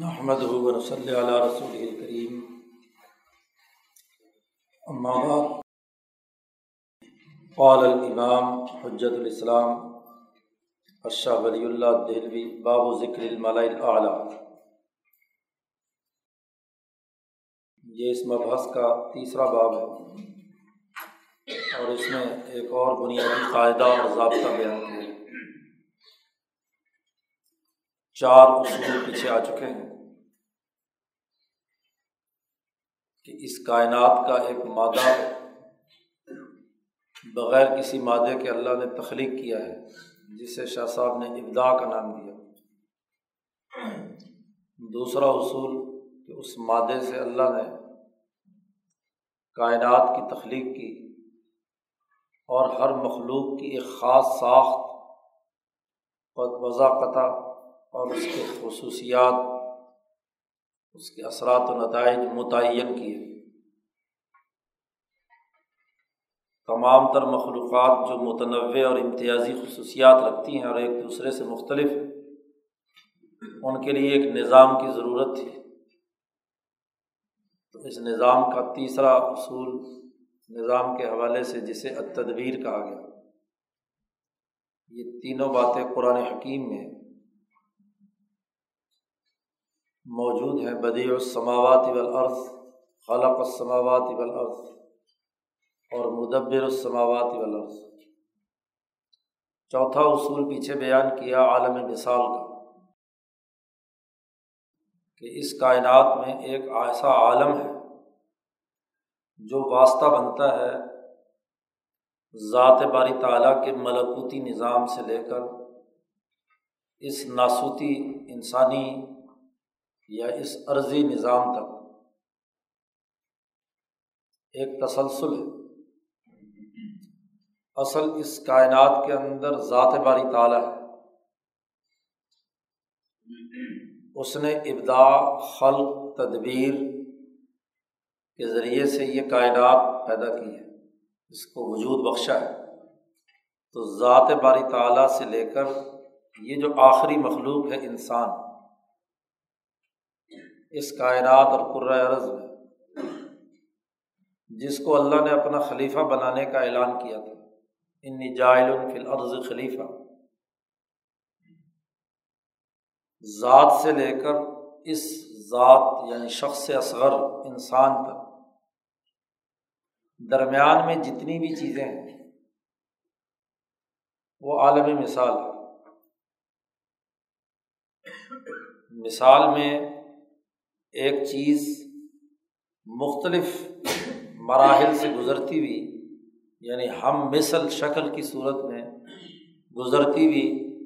محمد ہُون صلی اللہ رسول الکریم بعد، قال الامام حجت الاسلام ارشا ولی اللہ دہلوی، باب و ذکر الملاء الاعلیٰ یہ اس مبحث کا تیسرا باب ہے اور اس میں ایک اور بنیادی قاعدہ اور ضابطہ بیان کیا چار اصول پیچھے آ چکے ہیں کہ اس کائنات کا ایک مادہ بغیر کسی مادے کے اللہ نے تخلیق کیا ہے، جسے شاہ صاحب نے ابدا کا نام دیا۔ دوسرا اصول کہ اس مادے سے اللہ نے کائنات کی تخلیق کی اور ہر مخلوق کی ایک خاص ساخت وضاقتہ اور اس کے خصوصیات، اس کے اثرات و نتائج متعین کیے تمام تر مخلوقات جو متنوع اور امتیازی خصوصیات رکھتی ہیں اور ایک دوسرے سے مختلف ان کے لیے ایک نظام کی ضرورت تھی تو اس نظام کا تیسرا اصول نظام کے حوالے سے جسے التدبیر کہا گیا۔ یہ تینوں باتیں قرآن حکیم میں موجود ہیں بدیع السماوات والارض، خلق السماوات والارض اور مدبر السماوات والارض۔ چوتھا اصول پیچھے بیان کیا عالم مثال کا کہ اس کائنات میں ایک ایسا عالم ہے جو واسطہ بنتا ہے ذات باری تعالیٰ کے ملکوتی نظام سے لے کر اس ناسوتی انسانی یا اس عرضی نظام تک۔ ایک تسلسل ہے۔ اصل اس کائنات کے اندر ذات باری تعالیٰ ہے۔ اس نے ابدا خلق، تدبیر کے ذریعے سے یہ کائنات پیدا کی ہے۔ اس کو وجود بخشا ہے۔ تو ذات باری تعالیٰ سے لے کر یہ جو آخری مخلوق ہے انسان اس کائنات اور عرض میں، جس کو اللہ نے اپنا خلیفہ بنانے کا اعلان کیا تھا۔ ان جائل فی الارض خلیفہ۔ ذات سے لے کر اس ذات یعنی شخص اصغر انسان تک۔ درمیان میں جتنی بھی چیزیں ہیں، وہ عالمی مثال ہے۔ مثال میں ایک چیز مختلف مراحل سے گزرتی ہوئی یعنی ہم مثل شکل کی صورت میں گزرتی ہوئی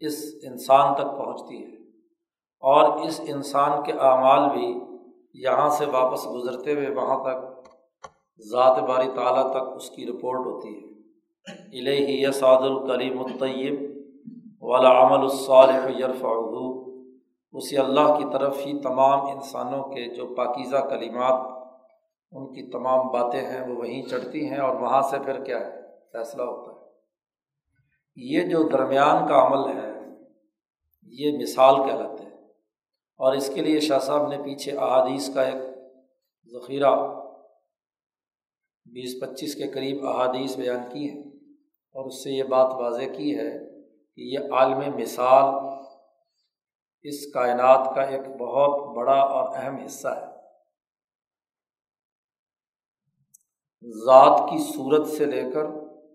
اس انسان تک پہنچتی ہے۔ اور اس انسان کے اعمال بھی یہاں سے واپس گزرتے ہوئے وہاں تک ذات باری تعالیٰ تک اس کی رپورٹ ہوتی ہے۔ الہی یسعد الکلیم الطیب والا عمل الصالح یرفعہ۔ اسی اللہ کی طرف ہی تمام انسانوں کے جو پاکیزہ کلیمات ان کی تمام باتیں ہیں، وہ وہیں چڑھتی ہیں اور وہاں سے پھر کیا ہے؟ فیصلہ ہوتا ہے۔ یہ جو درمیان کا عمل ہے، یہ مثال کہلاتے ہیں اور اس کے لیے شاہ صاحب نے پیچھے احادیث کا ایک ذخیرہ بیس پچیس کے قریب احادیث بیان کی ہیں اور اس سے یہ بات واضح کی ہے کہ یہ عالم مثال اس کائنات کا ایک بہت بڑا اور اہم حصہ ہے۔ ذات کی صورت سے لے کر،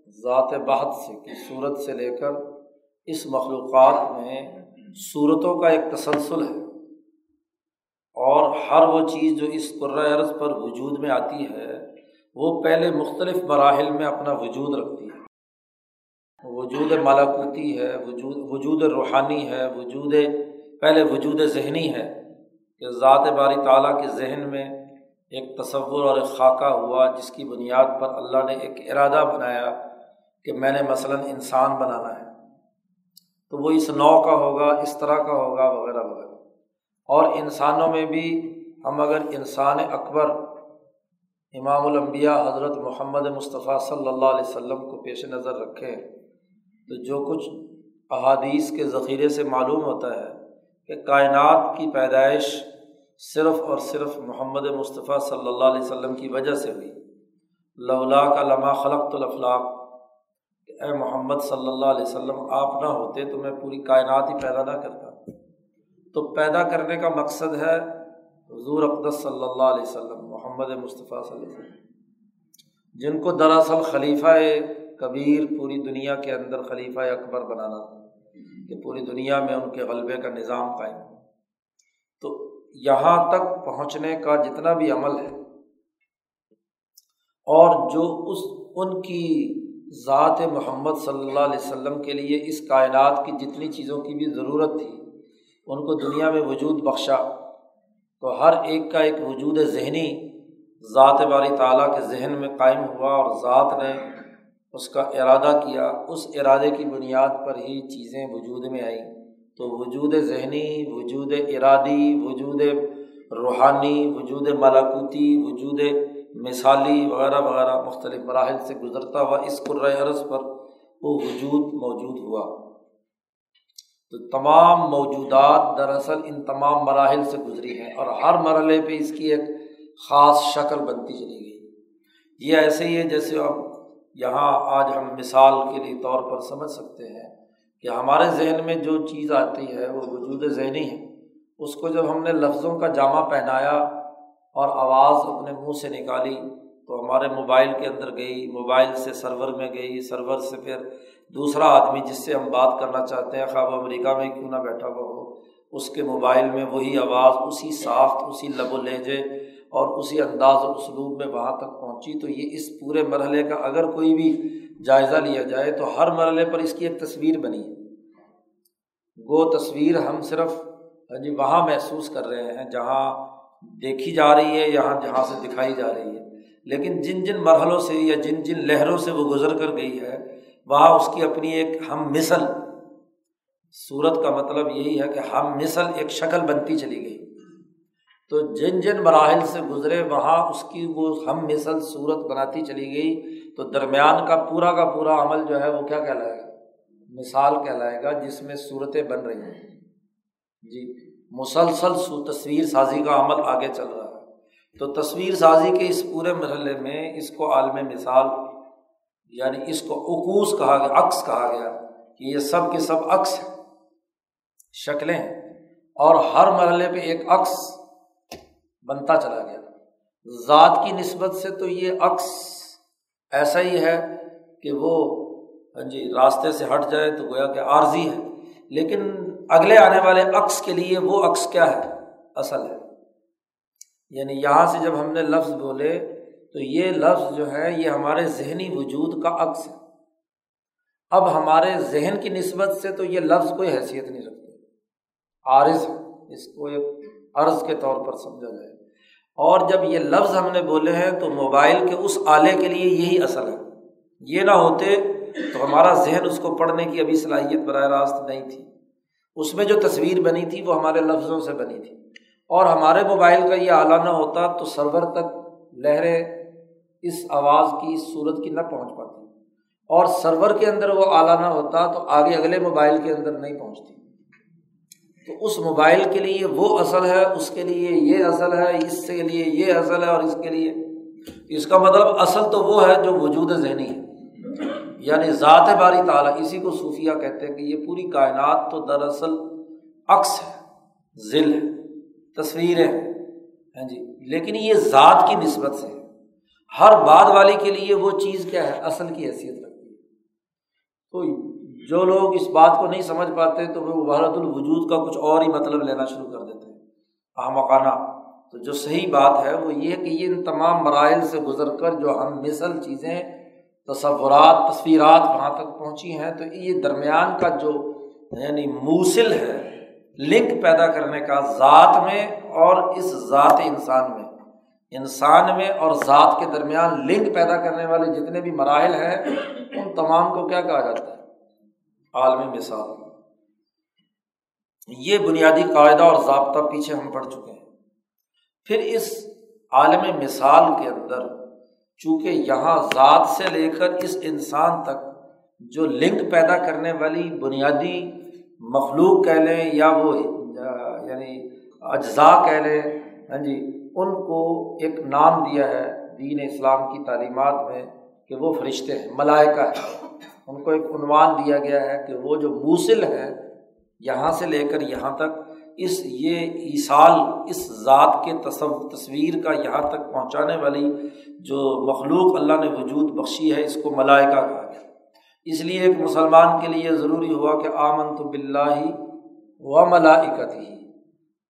ذات بحت سے، کی صورت سے لے کر اس مخلوقات میں صورتوں کا ایک تسلسل ہے۔ اور ہر وہ چیز جو اس عرض پر وجود میں آتی ہے، وہ پہلے مختلف مراحل میں اپنا وجود رکھتی ہے۔ وجود مالاکوتی ہے، وجود وجود روحانی ہے، وجود پہلے وجود ذہنی ہے کہ ذات باری تعالیٰ کے ذہن میں ایک تصور اور ایک خاکہ ہوا، جس کی بنیاد پر اللہ نے ایک ارادہ بنایا کہ میں نے مثلاً انسان بنانا ہے۔ تو وہ اس نو کا ہوگا، اس طرح کا ہوگا، وغیرہ وغیرہ۔ اور انسانوں میں بھی ہم اگر انسان اکبر، امام الانبیاء حضرت محمد مصطفیٰ صلی اللہ علیہ وسلم کو پیش نظر رکھیں، تو جو کچھ احادیث کے ذخیرے سے معلوم ہوتا ہے کہ کائنات کی پیدائش صرف اور صرف محمد مصطفیٰ صلی اللہ علیہ وسلم کی وجہ سے ہوئی۔ لولا کا لمحہ خلق الافلاق، کہ اے محمد صلی اللہ علیہ وسلم، آپ نہ ہوتے تو میں پوری کائنات ہی پیدا نہ کرتا۔ تو پیدا کرنے کا مقصد ہے حضور اقدس صلی اللہ علیہ وسلم، محمد مصطفیٰ صلی اللہ علیہ وسلم۔ جن کو دراصل خلیفہ کبیر پوری دنیا کے اندر خلیفہ اکبر بنانا تھا۔ کہ پوری دنیا میں ان کے غلبے کا نظام قائم ہو۔ تو یہاں تک پہنچنے کا جتنا بھی عمل ہے، اور جو اس، ان کی ذات محمد صلی اللہ علیہ وسلم کے لیے اس کائنات کی جتنی چیزوں کی بھی ضرورت تھی، ان کو دنیا میں وجود بخشا۔ تو ہر ایک کا ایک وجود ذہنی، ذات باری تعالیٰ کے ذہن میں قائم ہوا اور ذات نے اس کا ارادہ کیا، اس ارادے کی بنیاد پر ہی چیزیں وجود میں آئیں۔ تو وجود ذہنی، وجود ارادی، وجود روحانی، وجود ملاکوتی وجود مثالی وغیرہ وغیرہ مختلف مراحل سے گزرتا ہوا اس قرۂۂ عرض پر وہ وجود موجود ہوا۔ تو تمام موجودات دراصل ان تمام مراحل سے گزری ہیں اور ہر مرحلے پہ اس کی ایک خاص شکل بنتی چلی گئی۔ یہ ایسے ہی ہے جیسے اب یہاں آج ہم مثال کے لیے طور پر سمجھ سکتے ہیں کہ ہمارے ذہن میں جو چیز آتی ہے وہ وجود ذہنی ہے۔ اس کو جب ہم نے لفظوں کا جامع پہنایا اور آواز اپنے منہ سے نکالی تو ہمارے موبائل کے اندر گئی، موبائل سے سرور میں گئی، سرور سے پھر دوسرا آدمی جس سے ہم بات کرنا چاہتے ہیں خواب امریکہ میں کیوں نہ بیٹھا ہوا ہو، اس کے موبائل میں وہی آواز، اسی ساخت، اسی لب و لہجے اور اسی انداز و اسلوب میں وہاں تک پہنچی، تو یہ اس پورے مرحلے کا اگر کوئی بھی جائزہ لیا جائے، تو ہر مرحلے پر اس کی ایک تصویر بنی ہے۔ وہ تصویر ہم صرف جی وہاں محسوس کر رہے ہیں، جہاں دیکھی جا رہی ہے یہاں جہاں سے دکھائی جا رہی ہے۔ لیکن جن جن مرحلوں سے یا جن جن لہروں سے وہ گزر کر گئی ہے، وہاں اس کی اپنی ایک ہم مثل، صورت کا مطلب یہی ہے کہ ہم مثل ایک شکل بنتی چلی گئی۔ تو جن جن مراحل سے گزرے وہاں اس کی وہ ہم مثل صورت بناتی چلی گئی۔ تو درمیان کا پورا کا پورا عمل جو ہے وہ کیا کہلائے گا؟ مثال کہلائے گا جس میں صورتیں بن رہی ہیں۔ جی مسلسل تصویر سازی کا عمل آگے چل رہا ہے۔ تو تصویر سازی کے اس پورے مرحلے میں اس کو عالم مثال یعنی اس کو عکوس کہا گیا، عکس کہا گیا کہ یہ سب کے سب عکس ہیں، شکلیں اور ہر مرحلے پہ ایک عکس بنتا چلا گیا۔ ذات کی نسبت سے تو یہ عکس ایسا ہی ہے کہ وہ ہاں جی راستے سے ہٹ جائے تو گویا کہ عارضی ہے۔ لیکن اگلے آنے والے عکس کے لیے وہ عکس کیا ہے؟ اصل ہے۔ یعنی یہاں سے جب ہم نے لفظ بولے تو یہ لفظ جو ہے، یہ ہمارے ذہنی وجود کا عکس ہے۔ اب ہمارے ذہن کی نسبت سے تو یہ لفظ کوئی حیثیت نہیں رکھتے عارض ہے۔ اس کو ایک عرض کے طور پر سمجھا جائے۔ اور جب یہ لفظ ہم نے بولے ہیں تو موبائل کے اس آلے کے لیے یہی اصل ہے۔ یہ نہ ہوتے تو ہمارا ذہن اس کو پڑھنے کی ابھی صلاحیت براہ راست نہیں تھی۔ اس میں جو تصویر بنی تھی وہ ہمارے لفظوں سے بنی تھی۔ اور ہمارے موبائل کا یہ آلہ نہ ہوتا تو سرور تک لہریں اس آواز کی اس صورت کی نہ پہنچ پاتی۔ اور سرور کے اندر وہ آلہ نہ ہوتا تو آگے اگلے موبائل کے اندر نہیں پہنچتی۔ تو اس موبائل کے لیے وہ اصل ہے، اس کے لیے یہ اصل ہے، اس کے لیے یہ اصل ہے اور اس کے لیے۔ اس کا مطلب اصل تو وہ ہے جو وجود ذہنی ہے۔ یعنی ذات باری تعالیٰ، اسی کو صوفیہ کہتے ہیں کہ یہ پوری کائنات تو دراصل عکس ہے ذیل ہے تصویریں ہاں ہیں جی لیکن یہ ذات کی نسبت سے ہر بات والی کے لیے وہ چیز کیا ہے؟ اصل کی حیثیت رکھتی ہے۔ تو جو لوگ اس بات کو نہیں سمجھ پاتے تو وہ بھارت الوجود کا کچھ اور ہی مطلب لینا شروع کر دیتے ہیں۔ احمقانہ۔ تو جو صحیح بات ہے وہ یہ ہے کہ یہ ان تمام مراحل سے گزر کر جو ہم مثل چیزیں، تصورات، تصویرات وہاں تک پہنچی ہیں، تو یہ درمیان کا جو یعنی موصل ہے، لنک پیدا کرنے کا ذات میں اور اس ذات انسان میں۔ انسان میں اور ذات کے درمیان لنک پیدا کرنے والے جتنے بھی مراحل ہیں، ان تمام کو کیا کہا جاتا ہے؟ عالمی مثال۔ یہ بنیادی قاعدہ اور ضابطہ پیچھے ہم پڑھ چکے ہیں۔ پھر اس عالم مثال کے اندر، چونکہ یہاں ذات سے لے کر اس انسان تک جو لنک پیدا کرنے والی بنیادی مخلوق کہہ لیں یا وہ یعنی اجزاء کہہ لیں ہاں جی ان کو ایک نام دیا ہے دین اسلام کی تعلیمات میں کہ وہ فرشتے ہیں، ملائکہ ہے ان کو ایک عنوان دیا گیا ہے کہ وہ جو موصل ہے یہاں سے لے کر یہاں تک، اس یہ ایسال اس ذات کے تصویر کا یہاں تک پہنچانے والی جو مخلوق اللہ نے وجود بخشی ہے، اس کو ملائکہ کہا گیا۔ اس لیے ایک مسلمان کے لیے ضروری ہوا کہ آمن تو بلّہ و ملائکت ہی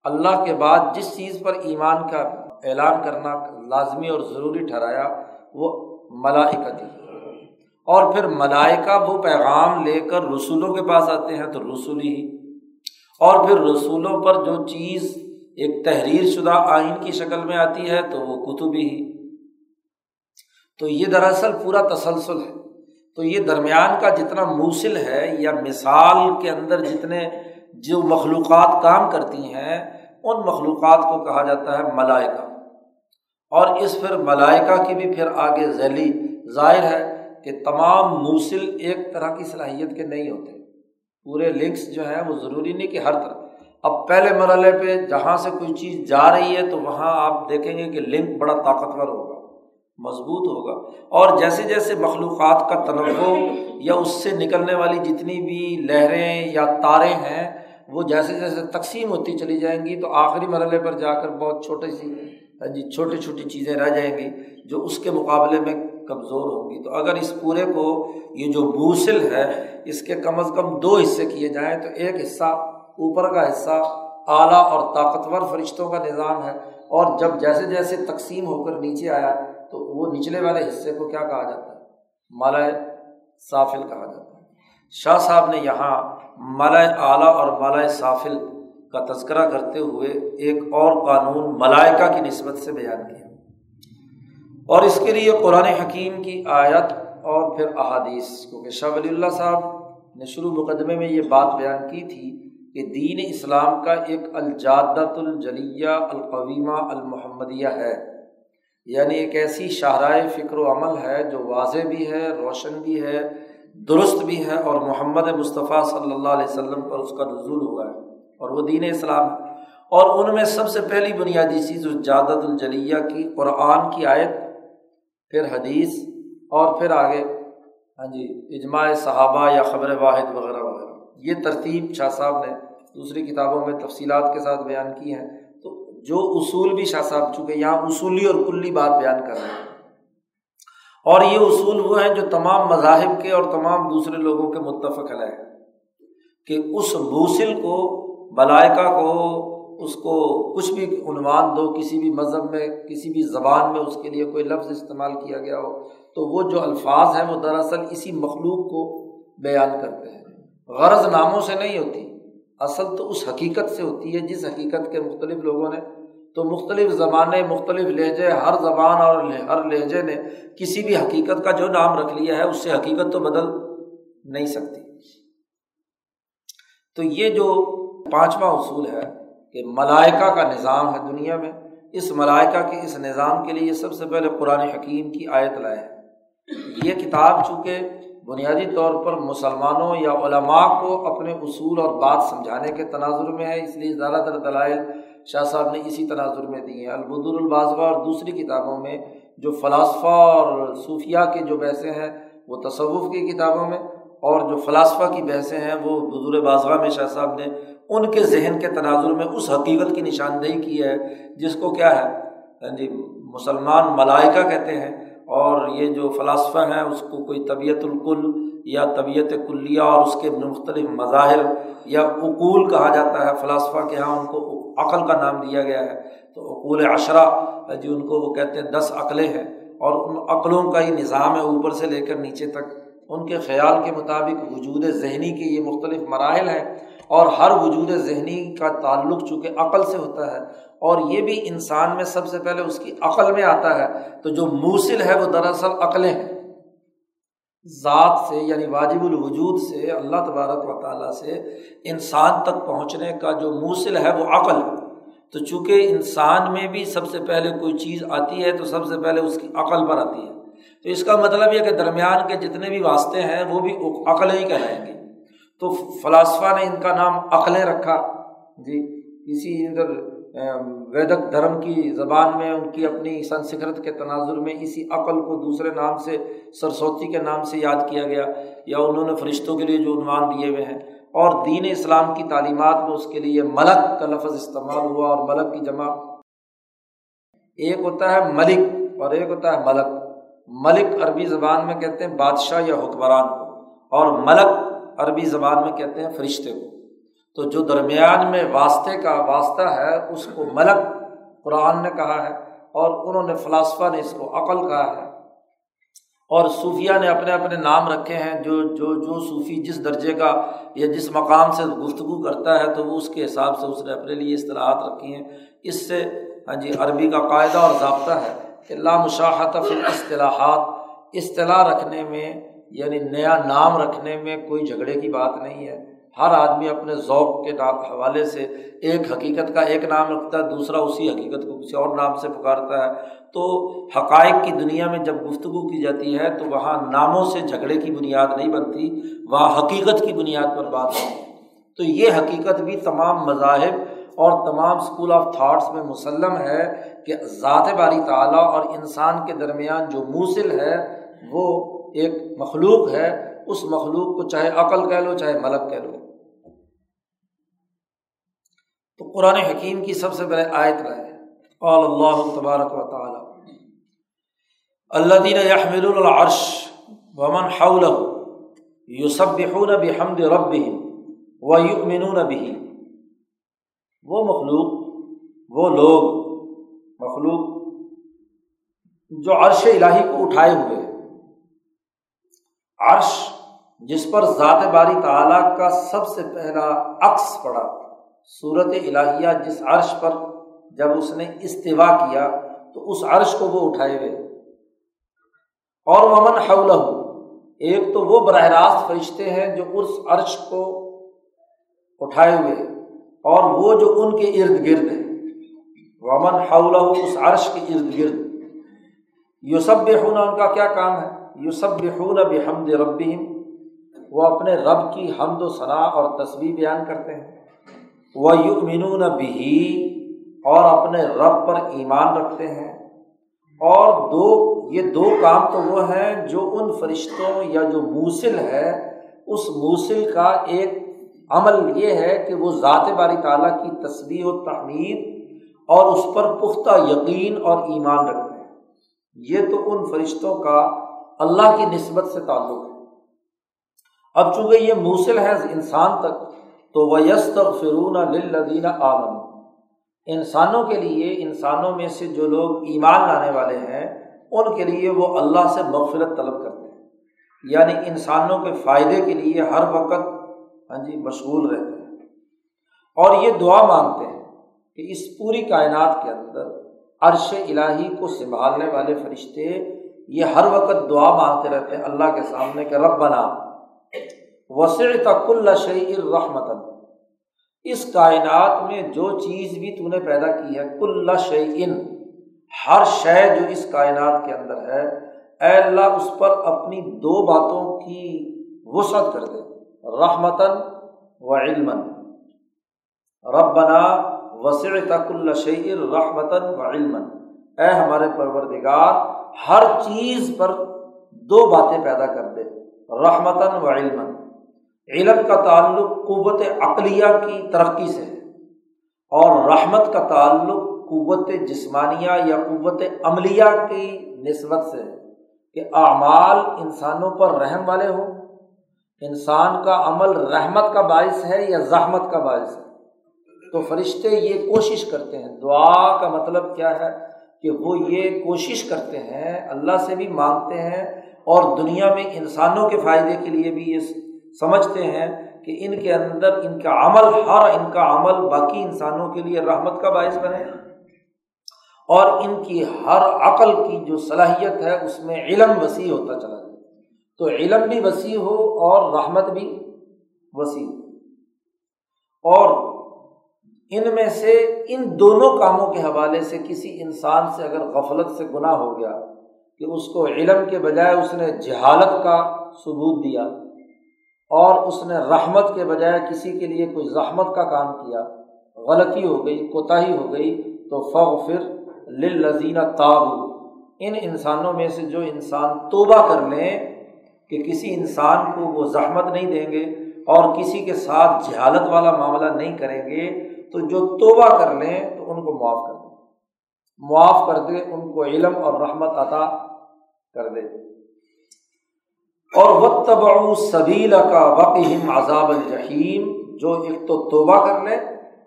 اللہ کے بعد جس چیز پر ایمان کا اعلان کرنا لازمی اور ضروری ٹھہرایا، وہ ملائکت ہی اور پھر ملائکہ وہ پیغام لے کر رسولوں کے پاس آتے ہیں تو رسول ہی۔ اور پھر رسولوں پر جو چیز ایک تحریر شدہ آئین کی شکل میں آتی ہے تو وہ کتب ہی۔ تو یہ دراصل پورا تسلسل ہے۔ تو یہ درمیان کا جتنا موصل ہے یا مثال کے اندر جتنے جو مخلوقات کام کرتی ہیں، ان مخلوقات کو کہا جاتا ہے ملائکہ۔ اور اس پھر ملائکہ کی بھی پھر آگے ذیلی ظاہر ہے۔ کہ تمام موصل ایک طرح کی صلاحیت کے نہیں ہوتے۔ پورے لنکس جو ہیں وہ ضروری نہیں کہ ہر طرح۔ اب پہلے مرحلے پہ جہاں سے کوئی چیز جا رہی ہے تو وہاں آپ دیکھیں گے کہ لنک بڑا طاقتور ہوگا، مضبوط ہوگا۔ اور جیسے جیسے مخلوقات کا تنوع یا اس سے نکلنے والی جتنی بھی لہریں یا تاریں ہیں، وہ جیسے جیسے تقسیم ہوتی چلی جائیں گی تو آخری مرحلے پر جا کر بہت چھوٹی سی ہاں جی چھوٹی چھوٹی چیزیں رہ جائیں گی جو اس کے مقابلے میں کمزور ہوگی۔ تو اگر اس پورے کو یہ جو بوسل ہے، اس کے کم از کم دو حصے کیے جائیں، تو ایک حصہ اوپر کا حصہ اعلیٰ اور طاقتور فرشتوں کا نظام ہے۔ اور جب جیسے جیسے تقسیم ہو کر نیچے آیا، تو وہ نچلے والے حصے کو کیا کہا جاتا ہے؟ مالا صافل کہا جاتا ہے۔ شاہ صاحب نے یہاں مالا اعلیٰ اور مالا صافل کا تذکرہ کرتے ہوئے ایک اور قانون ملائکہ کی نسبت سے بیان کیا۔ اور اس کے لیے قرآن حکیم کی آیت اور پھر احادیث، کیونکہ شاہ ولی اللہ صاحب نے شروع مقدمے میں یہ بات بیان کی تھی کہ دین اسلام کا ایک الجادت الجلیہ القویمہ المحمدیہ ہے۔ یعنی ایک ایسی شاہراہ فکر و عمل ہے جو واضح بھی ہے، روشن بھی ہے، درست بھی ہے اور محمد مصطفیٰ صلی اللہ علیہ وسلم پر اس کا نزول ہوا ہے۔ اور وہ دین اسلام اور ان میں سب سے پہلی بنیادی چیز جادت الجلیہ کی، قرآن کی آیت پھر حدیث اور پھر آگے ہاں جی اجماع صحابہ یا خبر واحد وغیرہ وغیرہ۔ یہ ترتیب شاہ صاحب نے دوسری کتابوں میں تفصیلات کے ساتھ بیان کی ہیں۔ تو جو اصول بھی شاہ صاحب، چونکہ یہاں اصولی اور کلی بات بیان کر رہے ہیں۔ اور یہ اصول وہ ہیں جو تمام مذاہب کے اور تمام دوسرے لوگوں کے متفق ہے کہ اس موصل کو بلائکہ کو اس کو کچھ بھی عنوان دو، کسی بھی مذہب میں، کسی بھی زبان میں اس کے لیے کوئی لفظ استعمال کیا گیا ہو، تو وہ جو الفاظ ہیں وہ دراصل اسی مخلوق کو بیان کرتے ہیں۔ غرض ناموں سے نہیں ہوتی، اصل تو اس حقیقت سے ہوتی ہے، جس حقیقت کے مختلف لوگوں نے، تو مختلف زبانیں مختلف لہجے، ہر زبان اور ہر لہجے نے کسی بھی حقیقت کا جو نام رکھ لیا ہے، اس سے حقیقت تو بدل نہیں سکتی۔ تو یہ جو پانچواں اصول ہے کہ ملائکہ کا نظام ہے دنیا میں، اس ملائکہ کے اس نظام کے لیے سب سے پہلے قرآن حکیم کی آیت لائے ہیں۔ یہ کتاب چونکہ بنیادی طور پر مسلمانوں یا علماء کو اپنے اصول اور بات سمجھانے کے تناظر میں ہے، اس لیے زیادہ تر دلائل شاہ صاحب نے اسی تناظر میں دی ہیں۔ البدر الباظبہ اور دوسری کتابوں میں جو فلاسفہ اور صوفیہ کے جو بحثیں ہیں، وہ تصوف کی کتابوں میں، اور جو فلاسفہ کی بحثیں ہیں، وہ بدور بازغہ میں شاہ صاحب نے ان کے ذہن کے تناظر میں اس حقیقت کی نشاندہی کی ہے، جس کو کیا ہے؟ ہاں جی مسلمان ملائکہ کہتے ہیں۔ اور یہ جو فلاسفہ ہیں، اس کو کوئی طبیعت الکل یا طبیعت کلیہ اور اس کے مختلف مظاہر یا اقول کہا جاتا ہے۔ فلاسفہ کے یہاں ان کو عقل کا نام دیا گیا ہے۔ تو اقول اشرا ہاں جی ان کو وہ کہتے ہیں دس عقلیں ہیں۔ اور ان عقلوں کا ہی نظام ہے اوپر سے لے کر نیچے تک۔ ان کے خیال کے مطابق وجود ذہنی کے یہ مختلف مراحل ہیں۔ اور ہر وجود ذہنی کا تعلق چونکہ عقل سے ہوتا ہے، اور یہ بھی انسان میں سب سے پہلے اس کی عقل میں آتا ہے۔ تو جو موصل ہے وہ دراصل عقلیں ہیں۔ ذات سے یعنی واجب الوجود سے اللہ تبارک و تعالیٰ سے انسان تک پہنچنے کا جو موصل ہے وہ عقل۔ تو چونکہ انسان میں بھی سب سے پہلے کوئی چیز آتی ہے تو سب سے پہلے اس کی عقل پر آتی ہے۔ تو اس کا مطلب یہ کہ درمیان کے جتنے بھی واسطے ہیں وہ بھی عقل ہی کہلائیں گے۔ تو فلاسفہ نے ان کا نام عقلیں رکھا۔ جی کسی ادھر ویدک دھرم کی زبان میں، ان کی اپنی سنسکرت کے تناظر میں اسی عقل کو دوسرے نام سے، سرسوتی کے نام سے یاد کیا گیا، یا انہوں نے فرشتوں کے لیے جو عنوان دیے ہوئے ہیں۔ اور دین اسلام کی تعلیمات میں اس کے لیے ملک کا لفظ استعمال ہوا اور ملک کی جمع۔ ایک ہوتا ہے ملک اور ایک ہوتا ہے ملک۔ ملک عربی زبان میں کہتے ہیں بادشاہ یا حکمران۔ اور ملک عربی زبان میں کہتے ہیں فرشتے کو۔ تو جو درمیان میں واسطے کا واسطہ ہے، اس کو ملک قرآن نے کہا ہے اور انہوں نے فلاسفہ نے اس کو عقل کہا ہے۔ اور صوفیہ نے اپنے اپنے نام رکھے ہیں، جو جو جو صوفی جس درجے کا یا جس مقام سے گفتگو کرتا ہے، تو وہ اس کے حساب سے اس نے اپنے لیے اصطلاحات رکھی ہیں۔ اس سے ہاں جی عربی کا قاعدہ اور ضابطہ ہے کہ لامشاہت فی اصطلاحات اصطلاح رکھنے میں یعنی نیا نام رکھنے میں کوئی جھگڑے کی بات نہیں ہے۔ ہر آدمی اپنے ذوق کے حوالے سے ایک حقیقت کا ایک نام رکھتا ہے، دوسرا اسی حقیقت کو کسی اور نام سے پکارتا ہے۔ تو حقائق کی دنیا میں جب گفتگو کی جاتی ہے تو وہاں ناموں سے جھگڑے کی بنیاد نہیں بنتی، وہاں حقیقت کی بنیاد پر بات ہوتی تو یہ حقیقت بھی تمام مذاہب اور تمام اسکول آف تھاٹس میں مسلم ہے کہ ذات باری تعالیٰ اور انسان کے درمیان جو موصل ہے، وہ ایک مخلوق ہے، اس مخلوق کو چاہے عقل کہہ لو، چاہے ملک کہہ لو۔ تو قرآن حکیم کی سب سے پہلے آیت رہے قال اللہ تبارک و تعالی اللہ دین یحمل العرش ومن حولہ یسبحون بحمد ربهم ویؤمنون به۔ وہ مخلوق، وہ لوگ، مخلوق جو عرش الہی کو اٹھائے ہوئے عرش جس پر ذات باری تعالیٰ کا سب سے پہلا عکس پڑا۔ صورت الہیہ جس عرش پر جب اس نے استوا کیا تو اس عرش کو وہ اٹھائے ہوئے۔ اور ومن حول ایک تو وہ براہ راست فرشتے ہیں جو اس عرش کو اٹھائے ہوئے اور وہ جو ان کے ارد گرد ہیں۔ ومن حول اس عرش کے ارد گرد۔ یوسب ہونا ان کا کیا کام ہے؟ یوسب ہونا بحمد ربیم وہ اپنے رب کی حمد و ثناء اور تصویر بیان کرتے ہیں۔ وہ یؤمنون بھی اور اپنے رب پر ایمان رکھتے ہیں۔ اور دو، یہ دو کام تو وہ ہیں جو ان فرشتوں یا جو موصل ہے، اس موصل کا ایک عمل یہ ہے کہ وہ ذات باری تعالیٰ کی تصویر و تحمید اور اس پر پختہ یقین اور ایمان رکھتے ہیں۔ یہ تو ان فرشتوں کا اللہ کی نسبت سے تعلق ہے۔ اب چونکہ یہ موصل ہے انسان تک، تو وہ یس فرون لدین عالم انسانوں کے لیے، انسانوں میں سے جو لوگ ایمان لانے والے ہیں، ان کے لیے وہ اللہ سے مغفرت طلب کرتے ہیں۔ یعنی انسانوں کے فائدے کے لیے ہر وقت ہاں جی مشغول رہتے ہیں۔ اور یہ دعا مانگتے ہیں کہ اس پوری کائنات کے اندر عرش الہی کو سنبھالنے والے فرشتے یہ ہر وقت دعا مانگتے رہتے ہیں اللہ کے سامنے کہ رب بنا وسیع کل شعی رحمتن اس کائنات میں جو چیز بھی تو نے پیدا کی ہے، کل شعین ہر شے جو اس کائنات کے اندر ہے، اے اللہ اس پر اپنی دو باتوں کی وسعت کر دے۔ رحمتن و علم رب بنا وسیع تک شعر رحمتن و علم اے ہمارے پروردگار ہر چیز پر دو باتیں پیدا کر دے۔ رحمتن و علم علم کا تعلق قوت عقلیہ کی ترقی سے اور رحمت کا تعلق قوت جسمانیہ یا قوت عملیہ کی نسبت سے کہ اعمال انسانوں پر رحم والے ہوں۔ انسان کا عمل رحمت کا باعث ہے یا زحمت کا باعث ہے؟ تو فرشتے یہ کوشش کرتے ہیں۔ دعا کا مطلب کیا ہے؟ کہ وہ یہ کوشش کرتے ہیں، اللہ سے بھی مانگتے ہیں اور دنیا میں انسانوں کے فائدے کے لیے بھی یہ سمجھتے ہیں کہ ان کے اندر ان کا عمل، ہر ان کا عمل باقی انسانوں کے لیے رحمت کا باعث بنے۔ اور ان کی ہر عقل کی جو صلاحیت ہے، اس میں علم وسیع ہوتا چلا جائے۔ تو علم بھی وسیع ہو اور رحمت بھی وسیع ہو۔ اور ان میں سے ان دونوں کاموں کے حوالے سے کسی انسان سے اگر غفلت سے گناہ ہو گیا کہ اس کو علم کے بجائے اس نے جہالت کا ثبوت دیا اور اس نے رحمت کے بجائے کسی کے لیے کوئی زحمت کا کام کیا، غلطی ہو گئی، کوتاہی ہو گئی، تو فغفر للذین تابو۔ ان انسانوں میں سے جو انسان توبہ کر لیں کہ کسی انسان کو وہ زحمت نہیں دیں گے اور کسی کے ساتھ جہالت والا معاملہ نہیں کریں گے تو جو توبہ کر لیں تو ان کو معاف کر دیں۔ معاف کر دے، ان کو علم اور رحمت عطا کر دے۔ اور وقت سبیل کا وقم عذاب الجحیم جو ایک تو توبہ کر لے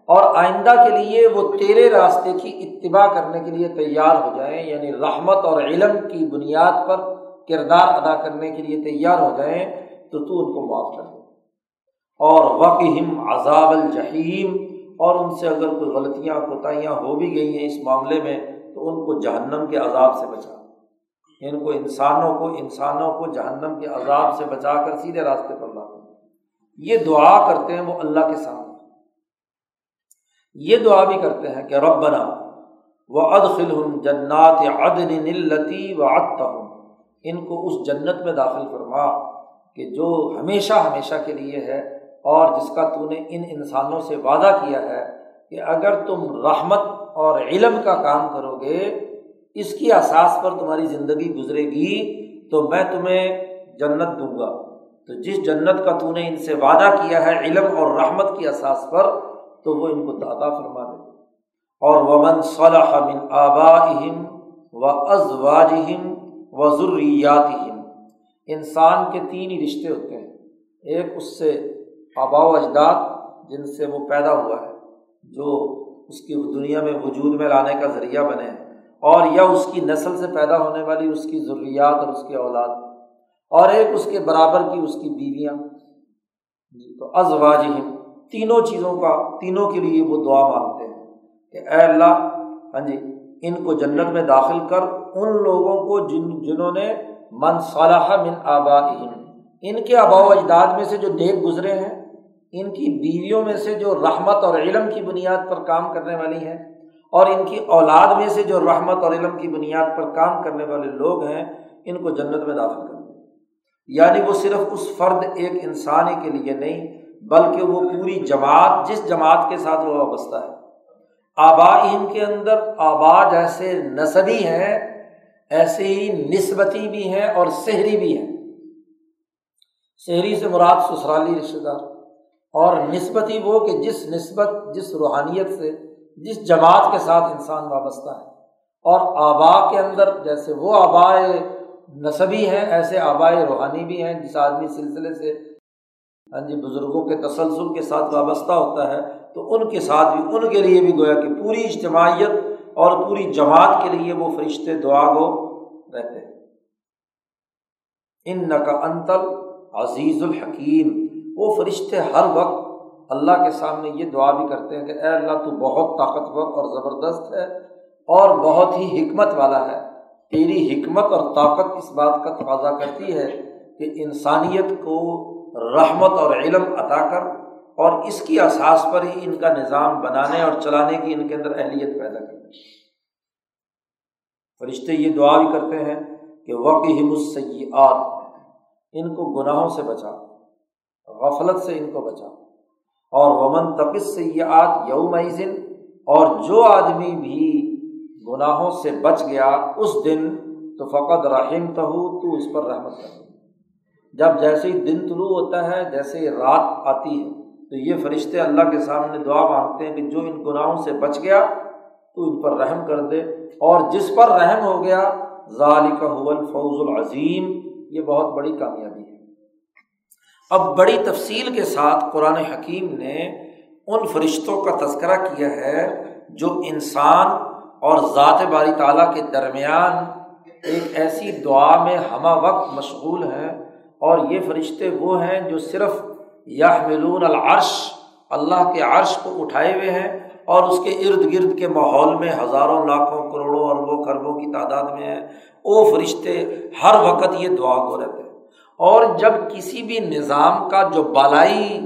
اور آئندہ کے لیے وہ تیرے راستے کی اتباع کرنے کے لیے تیار ہو جائیں یعنی رحمت اور علم کی بنیاد پر کردار ادا کرنے کے لیے تیار ہو جائیں، تو تو ان کو معاف کر دے۔ اور وقم عذاب الجحیم اور ان سے اگر کوئی غلطیاں کوتاہیاں ہو بھی گئی ہیں اس معاملے میں، تو ان کو جہنم کے عذاب سے بچا۔ یعنی ان کو انسانوں کو انسانوں کو جہنم کے عذاب سے بچا کر سیدھے راستے پر لاتے یہ دعا کرتے ہیں وہ اللہ کے سامنے یہ دعا بھی کرتے ہیں کہ رب بنا وہ ادخل جنات عدن نلتی و ہوں ان کو اس جنت میں داخل فرما کہ جو ہمیشہ ہمیشہ کے لیے ہے اور جس کا تو نے ان انسانوں سے وعدہ کیا ہے کہ اگر تم رحمت اور علم کا کام کرو گے، اس کی احساس پر تمہاری زندگی گزرے گی، تو میں تمہیں جنت دوں گا۔ تو جس جنت کا تو نے ان سے وعدہ کیا ہے، علم اور رحمت کی احساس پر، تو وہ ان کو دادا فرما دے اور ومن صلاح من آبا و ازواجہم و ضروریاتہم انسان کے تین ہی رشتے ہوتے ہیں۔ ایک اس سے آبا و اجداد جن سے وہ پیدا ہوا ہے، جو اس کی دنیا میں وجود میں لانے کا ذریعہ بنے ہیں۔ اور یا اس کی نسل سے پیدا ہونے والی اس کی ضروریات اور اس کی اولاد۔ اور ایک اس کے برابر کی اس کی بیویاں۔ جی تو ازواج تینوں چیزوں کا، تینوں کے لیے وہ دعا مانگتے ہیں کہ اے اللہ ہاں جی ان کو جنت میں داخل کر ان لوگوں کو جن، جنہوں نے من صلاح من آبا ان کے آبا و اجداد میں سے جو نیک گزرے ہیں ان کی بیویوں میں سے جو رحمت اور علم کی بنیاد پر کام کرنے والی ہیں اور ان کی اولاد میں سے جو رحمت اور علم کی بنیاد پر کام کرنے والے لوگ ہیں، ان کو جنت میں داخل کر یعنی وہ صرف اس فرد ایک انسان ہی کے لیے نہیں، بلکہ وہ پوری جماعت، جس جماعت کے ساتھ وہ وابستہ ہے۔ آبا ان کے اندر آبا جیسے نصبی ہیں، ایسے ہی نسبتی بھی ہیں اور شہری بھی ہیں۔ شہری سے مراد سسرالی رشتے دار۔ اور نسبت ہی وہ کہ جس نسبت، جس روحانیت سے، جس جماعت کے ساتھ انسان وابستہ ہے۔ اور آبا کے اندر جیسے وہ آبائے نصبی ہیں، ایسے آبائے روحانی بھی ہیں، جس آدمی سلسلے سے ہاں جی بزرگوں کے تسلسل کے ساتھ وابستہ ہوتا ہے، تو ان کے ساتھ بھی، ان کے لیے بھی گویا کہ پوری اجتماعیت اور پوری جماعت کے لیے وہ فرشتے دعا گو رہتے ہیں۔ ان نقا انتل عزیز الحکیم وہ فرشتے ہر وقت اللہ کے سامنے یہ دعا بھی کرتے ہیں کہ اے اللہ تو بہت طاقتور اور زبردست ہے اور بہت ہی حکمت والا ہے۔ تیری حکمت اور طاقت اس بات کا تقاضا کرتی ہے کہ انسانیت کو رحمت اور علم عطا کر اور اس کی احساس پر ہی ان کا نظام بنانے اور چلانے کی ان کے اندر اہلیت پیدا کر۔ فرشتے یہ دعا بھی کرتے ہیں کہ وقی مسیات ان کو گناہوں سے بچا۔ غفلت سے ان کو بچا۔ اور ومن تپس سے یہ آج یوم اور جو آدمی بھی گناہوں سے بچ گیا اس دن، تو فقط رحم تو تو اس پر رحمت کر جب جیسے ہی دن طلوع ہوتا ہے، جیسے ہی رات آتی ہے، تو یہ فرشتے اللہ کے سامنے دعا مانگتے ہیں کہ جو ان گناہوں سے بچ گیا، تو ان پر رحم کر دے۔ اور جس پر رحم ہو گیا ظالق الفوز العظیم یہ بہت بڑی کامیابی ہے۔ اب بڑی تفصیل کے ساتھ قرآن حکیم نے ان فرشتوں کا تذکرہ کیا ہے جو انسان اور ذات باری تعالیٰ کے درمیان ایک ایسی دعا میں ہمہ وقت مشغول ہیں اور یہ فرشتے وہ ہیں جو صرف یا ملون العرش، اللہ کے عرش کو اٹھائے ہوئے ہیں اور اس کے ارد گرد کے ماحول میں ہزاروں لاکھوں کروڑوں اربوں خربوں کی تعداد میں ہیں۔ وہ فرشتے، ہر وقت یہ دعا کو رہتے ہیں۔ اور جب کسی بھی نظام کا جو بالائی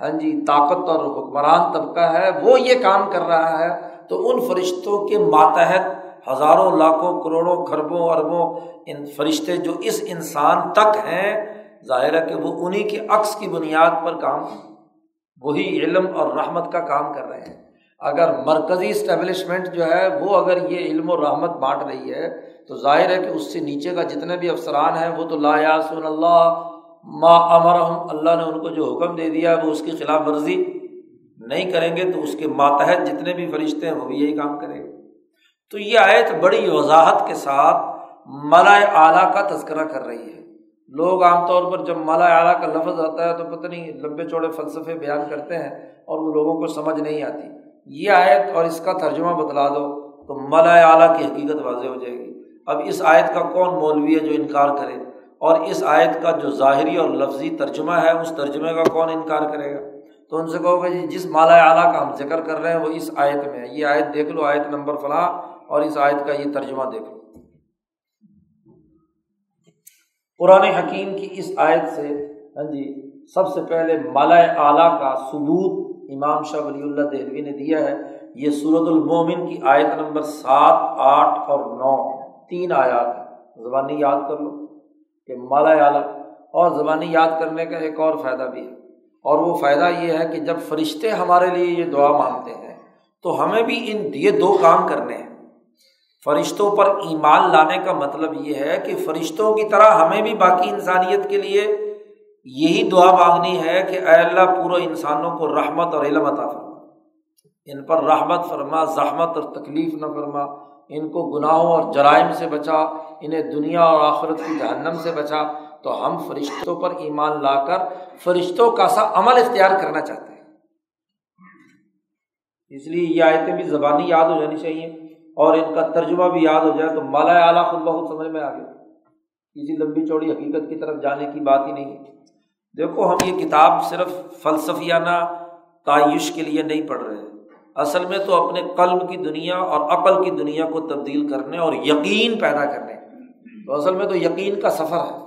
ہاں جی طاقت اور حکمران طبقہ ہے، وہ یہ کام کر رہا ہے، تو ان فرشتوں کے ماتحت ہزاروں، لاکھوں، کروڑوں خربوں اربوں ان فرشتے جو اس انسان تک ہیں، ظاہر ہے کہ وہ انہیں کے عکس کی بنیاد پر کام، وہی علم اور رحمت کا کام کر رہے ہیں۔ اگر مرکزی اسٹیبلشمنٹ جو ہے، وہ اگر یہ علم و رحمت بانٹ رہی ہے تو ظاہر ہے کہ اس سے نیچے کا جتنے بھی افسران ہیں وہ تو لا یاسن اللہ ما امرحم اللہ نے ان کو جو حکم دے دیا وہ اس کی خلاف ورزی نہیں کریں گے، تو اس کے ماتحت جتنے بھی فرشتے ہیں وہ بھی یہی کام کریں گے۔ تو یہ آیت بڑی وضاحت کے ساتھ ملا اعلیٰ کا تذکرہ کر رہی ہے۔ لوگ عام طور پر جب مالا اعلیٰ کا لفظ آتا ہے تو پتہ نہیں لمبے چوڑے فلسفے بیان کرتے ہیں اور وہ لوگوں کو سمجھ نہیں آتی۔ یہ آیت اور اس کا ترجمہ بتلا دو تو ملا اعلیٰ کی حقیقت واضح ہو جائے گی۔ اب اس آیت کا کون مولوی ہے جو انکار کرے؟ اور اس آیت کا جو ظاہری اور لفظی ترجمہ ہے، اس ترجمے کا کون انکار کرے گا؟ تو ان سے کہو گے جی جس مالا اعلیٰ کا ہم ذکر کر رہے ہیں، وہ اس آیت میں ہے۔ یہ آیت دیکھ لو، آیت نمبر فلاں، اور اس آیت کا یہ ترجمہ دیکھ لو۔ قرآن حکیم کی اس آیت سے ہاں جی سب سے پہلے مالا اعلیٰ کا ثبوت امام شاہ ولی اللہ دہلوی نے دیا ہے۔ یہ صورت المومن کی آیت نمبر سات، آٹھ اور نو۔ تین آیات ہیں۔ زبانی یاد کر لو کہ مالا اعلیٰ اور زبانی یاد کرنے کا ایک اور فائدہ بھی ہے۔ اور وہ فائدہ یہ ہے کہ جب فرشتے ہمارے لیے یہ دعا مانگتے ہیں، تو ہمیں بھی ان، یہ دو کام کرنے ہیں۔ فرشتوں پر ایمان لانے کا مطلب یہ ہے کہ فرشتوں کی طرح ہمیں بھی باقی انسانیت کے لیے یہی دعا مانگنی ہے کہ اے اللہ پورے انسانوں کو رحمت اور علم عطا فرما۔ ان پر رحمت فرما، زحمت اور تکلیف نہ فرما۔ ان کو گناہوں اور جرائم سے بچا، انہیں دنیا اور آخرت کی جہنم سے بچا۔ تو ہم فرشتوں پر ایمان لا کر فرشتوں کا سا عمل اختیار کرنا چاہتے ہیں۔ اس لیے یہ آیتیں بھی زبانی یاد ہو جانی چاہیے اور ان کا ترجمہ بھی یاد ہو جائے تو مالا اعلیٰ خود بہت سمجھ میں آ گیا کسی لمبی چوڑی حقیقت کی طرف جانے کی بات ہی نہیں ہے۔ دیکھو، ہم یہ کتاب صرف فلسفیانہ تعیش کے لیے نہیں پڑھ رہے۔ ہیں اصل میں تو اپنے قلب کی دنیا اور عقل کی دنیا کو تبدیل کرنے اور یقین پیدا کرنے. تو اصل میں تو یقین کا سفر ہے.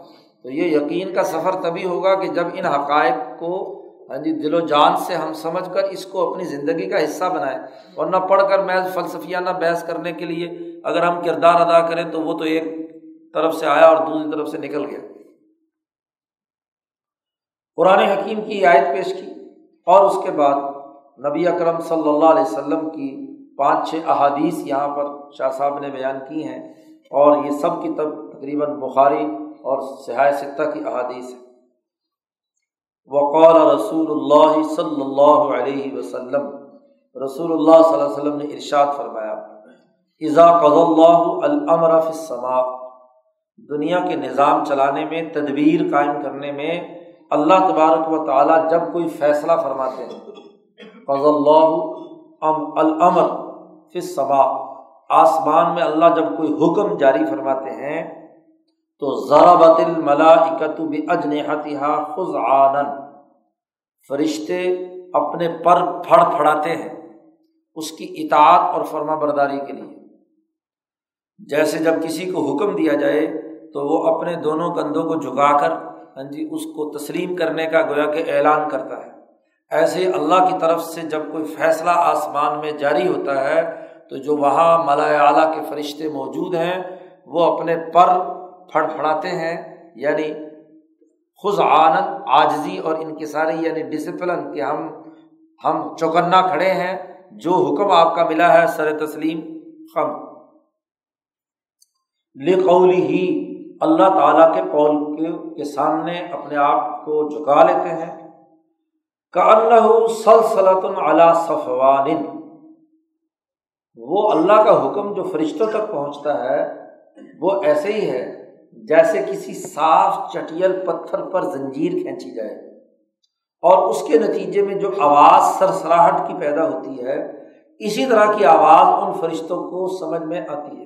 تو یہ یقین کا سفر تبھی ہوگا کہ جب ان حقائق کو ہاں جی دل و جان سے ہم سمجھ کر اس کو اپنی زندگی کا حصہ بنائیں. ورنہ پڑھ کر محض فلسفیانہ بحث کرنے کے لیے اگر ہم کردار ادا کریں تو وہ تو ایک طرف سے آیا اور دوسری طرف سے نکل گیا. قرآن حکیم کی آیت پیش کی اور اس کے بعد نبی اکرم صلی اللہ علیہ وسلم کی پانچ چھ احادیث یہاں پر شاہ صاحب نے بیان کی ہیں اور یہ سب کی تب تقریباً بخاری اور سیاح ستہ کی احادیث ہے وقال رسول اللہ صلی اللہ علیہ وسلم، رسول اللہ صلی اللہ علیہ وسلم نے ارشاد فرمایا، اذا قض اللہ الامر فی السماء دنیا کے نظام چلانے میں، تدبیر قائم کرنے میں، اللہ تبارک و تعالیٰ جب کوئی فیصلہ فرماتے ہیں قض اللہ الامر فی السماء۔ آسمان میں اللہ جب کوئی حکم جاری فرماتے ہیں، تو ذرا بت الملا اکتب اجنحتہ خز فرشتے اپنے پر پھڑ پھڑاتے ہیں اس کی اطاعت اور فرما برداری کے لیے۔ جیسے جب کسی کو حکم دیا جائے، تو وہ اپنے دونوں کندھوں کو جھکا کر ہاں جی اس کو تسلیم کرنے کا گویا کہ اعلان کرتا ہے۔ ایسے اللہ کی طرف سے جب کوئی فیصلہ آسمان میں جاری ہوتا ہے، تو جو وہاں ملا اعلیٰ کے فرشتے موجود ہیں، وہ اپنے پر پھڑ پھڑاتے ہیں یعنی خز آنند آجزی اور ان ساری یعنی ڈسپلن کہ ہم ہم چوکنا کھڑے ہیں، جو حکم آپ کا ملا ہے، سر تسلیم، خم۔ لقولی ہی اللہ تعالیٰ کے قول کے سامنے اپنے آپ کو جھکا لیتے ہیں۔ کہ اللہ سلسلۃ علی صفوان. وہ اللہ کا حکم جو فرشتوں تک پہنچتا ہے، وہ ایسے ہی ہے جیسے کسی صاف چٹیل پتھر پر زنجیر کھینچی جائے۔ اور اس کے نتیجے میں جو آواز سرسراہٹ کی پیدا ہوتی ہے، اسی طرح کی آواز ان فرشتوں کو سمجھ میں آتی ہے۔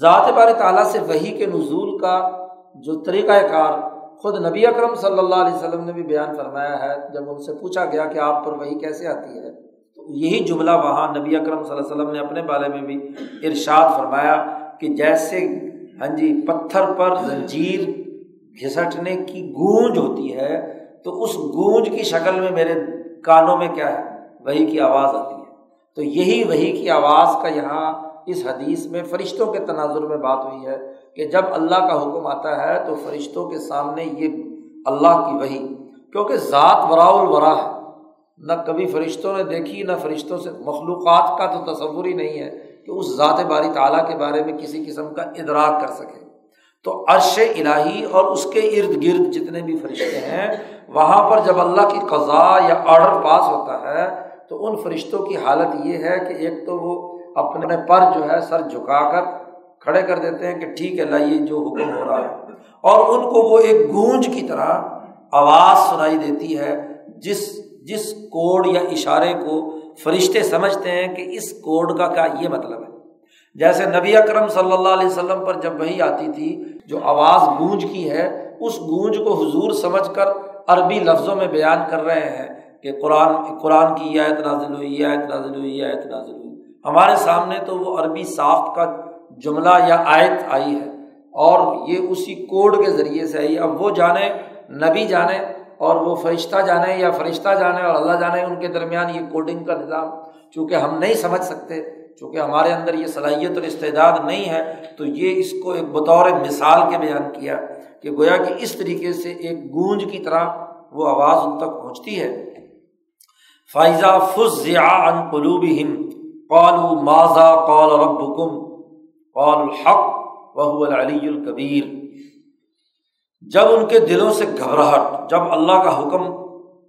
ذات بار تعالیٰ سے وہی کے نزول کا جو طریقۂ کار خود نبی اکرم صلی اللہ علیہ وسلم نے بھی بیان فرمایا ہے، جب ان سے پوچھا گیا کہ آپ پر وہی کیسے آتی ہے، تو یہی جملہ وہاں نبی اکرم صلی اللہ علیہ وسلم نے اپنے بارے میں بھی ارشاد فرمایا کہ جیسے ہاں جی پتھر پر زنجیر گھسٹنے کی گونج ہوتی ہے، تو اس گونج کی شکل میں میرے کانوں میں کیا ہے؟ وہی کی آواز آتی ہے۔ تو یہی وہی کی آواز کا یہاں اس حدیث میں فرشتوں کے تناظر میں بات ہوئی ہے کہ جب اللہ کا حکم آتا ہے تو فرشتوں کے سامنے یہ اللہ کی وہی کیونکہ ذات ورا الورا ہے۔ نہ کبھی فرشتوں نے دیکھی، نہ فرشتوں سے۔ مخلوقات کا تو تصور ہی نہیں ہے کہ اس ذات باری تعالیٰ کے بارے میں کسی قسم کا ادراک کر سکے۔ تو عرش الہی اور اس کے ارد گرد جتنے بھی فرشتے ہیں، وہاں پر جب اللہ کی قضا یا آڈر پاس ہوتا ہے، تو ان فرشتوں کی حالت یہ ہے کہ ایک تو وہ اپنے پر جو ہے سر جھکا کر کھڑے کر دیتے ہیں کہ ٹھیک ہے لائیے جو حکم ہو رہا ہے۔ اور ان کو وہ ایک گونج کی طرح آواز سنائی دیتی ہے، جس جس کوڈ یا اشارے کو فرشتے سمجھتے ہیں کہ اس کوڈ کا کیا یہ مطلب ہے۔ جیسے نبی اکرم صلی اللہ علیہ وسلم پر جب وہی آتی تھی، جو آواز گونج کی ہے، اس گونج کو حضور سمجھ کر عربی لفظوں میں بیان کر رہے ہیں کہ قرآن قرآن کی یہ آیت نازل ہوئی، یہ آیت نازل ہوئی، یہ آیت نازل ہوئی۔ ہمارے سامنے تو وہ عربی ساخت کا جملہ یا آیت آئی ہے اور یہ اسی کوڈ کے ذریعے سے آئی اب وہ جانے، نبی جانے اور وہ فرشتہ جانے یا فرشتہ جانے اور اللہ جانے، ان کے درمیان یہ کوڈنگ کا نظام چونکہ ہم نہیں سمجھ سکتے، چونکہ ہمارے اندر یہ صلاحیت اور استعداد نہیں ہے، تو یہ اس کو ایک بطور مثال کے بیان کیا کہ گویا کہ اس طریقے سے ایک گونج کی طرح وہ آواز ان تک پہنچتی ہے۔ فائزہ فض ان قلوب ہند قالو ماضا قال رب قال الحق وہ العلی الکبیر جب ان کے دلوں سے گھبراہٹ، جب اللہ کا حکم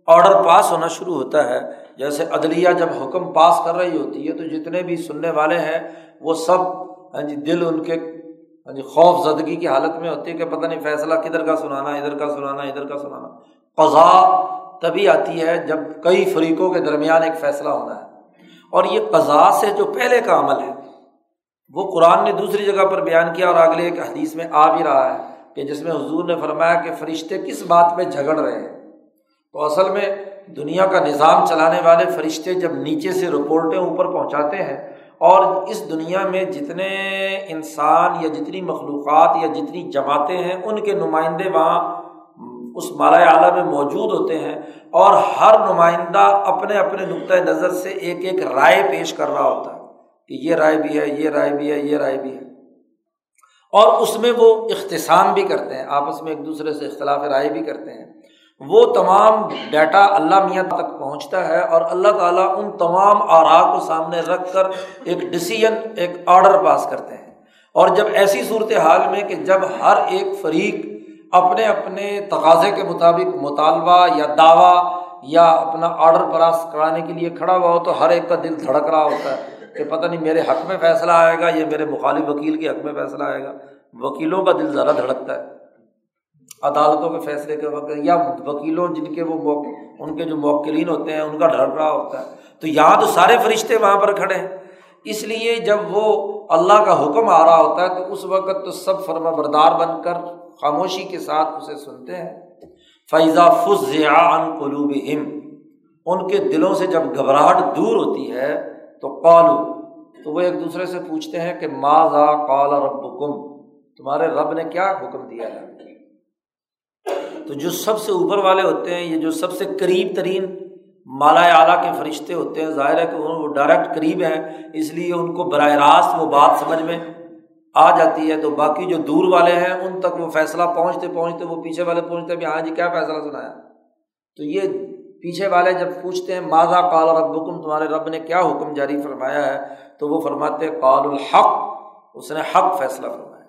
آڈر پاس ہونا شروع ہوتا ہے، جیسے عدلیہ جب حکم پاس کر رہی ہوتی ہے، تو جتنے بھی سننے والے ہیں، وہ سب ہاں جی دل ان کے ہاں جی خوف زدگی کی حالت میں ہوتی ہے کہ پتہ نہیں فیصلہ کدھر کا سنانا، ادھر کا سنانا، ادھر کا سنانا۔ قضا تبھی آتی ہے جب کئی فریقوں کے درمیان ایک فیصلہ ہونا ہے۔ اور یہ قضا سے جو پہلے کا عمل ہے، وہ قرآن نے دوسری جگہ پر بیان کیا اور اگلے ایک حدیث میں آ بھی رہا ہے کہ جس میں حضور نے فرمایا کہ فرشتے کس بات پہ جھگڑ رہے ہیں۔ تو اصل میں دنیا کا نظام چلانے والے فرشتے جب نیچے سے رپورٹیں اوپر پہنچاتے ہیں اور اس دنیا میں جتنے انسان یا جتنی مخلوقات یا جتنی جماعتیں ہیں، ان کے نمائندے وہاں اس مالا اعلیٰ میں موجود ہوتے ہیں اور ہر نمائندہ اپنے اپنے نقطۂ نظر سے ایک ایک رائے پیش کر رہا ہوتا ہے کہ یہ رائے بھی ہے، یہ رائے بھی ہے، یہ رائے بھی ہے۔ اور اس میں وہ اختصام بھی کرتے ہیں، آپس میں ایک دوسرے سے اختلاف رائے بھی کرتے ہیں۔ وہ تمام ڈیٹا اللہ میاں تک پہنچتا ہے اور اللہ تعالیٰ ان تمام آرا کو سامنے رکھ کر ایک ڈسیزن ایک آرڈر پاس کرتے ہیں۔ اور جب ایسی صورت حال میں کہ جب ہر ایک فریق اپنے اپنے تقاضے کے مطابق مطالبہ یا دعویٰ یا اپنا آرڈر پاس کرانے کے لیے کھڑا ہوا ہو تو ہر ایک کا دل دھڑک رہا ہوتا ہے کہ پتہ نہیں میرے حق میں فیصلہ آئے گا یا میرے مخالف وکیل کے حق میں فیصلہ آئے گا۔ وکیلوں کا دل ذرا دھڑکتا ہے۔ عدالتوں کے فیصلے کے وقت یا وکیلوں جن کے وہ موقع ان کے جو موکلین ہوتے ہیں، ان کا ڈر رہا ہوتا ہے۔ تو یہاں تو سارے فرشتے وہاں پر کھڑے ہیں۔ اس لیے جب وہ اللہ کا حکم آ رہا ہوتا ہے تو اس وقت تو سب فرما بردار بن کر خاموشی کے ساتھ اسے سنتے ہیں۔ فیضا فض ان قلوب ان کے دلوں سے جب گھبراہٹ دور ہوتی ہے، تو قالو تو وہ ایک دوسرے سے پوچھتے ہیں کہ ماضا قال رب تمہارے رب نے کیا حکم دیا ہے؟ تو جو سب سے اوپر والے ہوتے ہیں، یہ جو سب سے قریب ترین مالا اعلیٰ کے فرشتے ہوتے ہیں، ظاہر ہے کہ وہ ڈائریکٹ قریب ہیں، اس لیے ان کو براہ راست وہ بات سمجھ میں آ جاتی ہے تو باقی جو دور والے ہیں ان تک وہ فیصلہ پہنچتے پہنچتے وہ پیچھے والے پہنچتے بھی ہاں جی کیا فیصلہ سنایا؟ تو یہ پیچھے والے جب پوچھتے ہیں ماضا کال رب حکم تمہارے رب نے کیا حکم جاری فرمایا ہے؟ تو وہ فرماتے کال الحق، اس نے حق فیصلہ فرمایا۔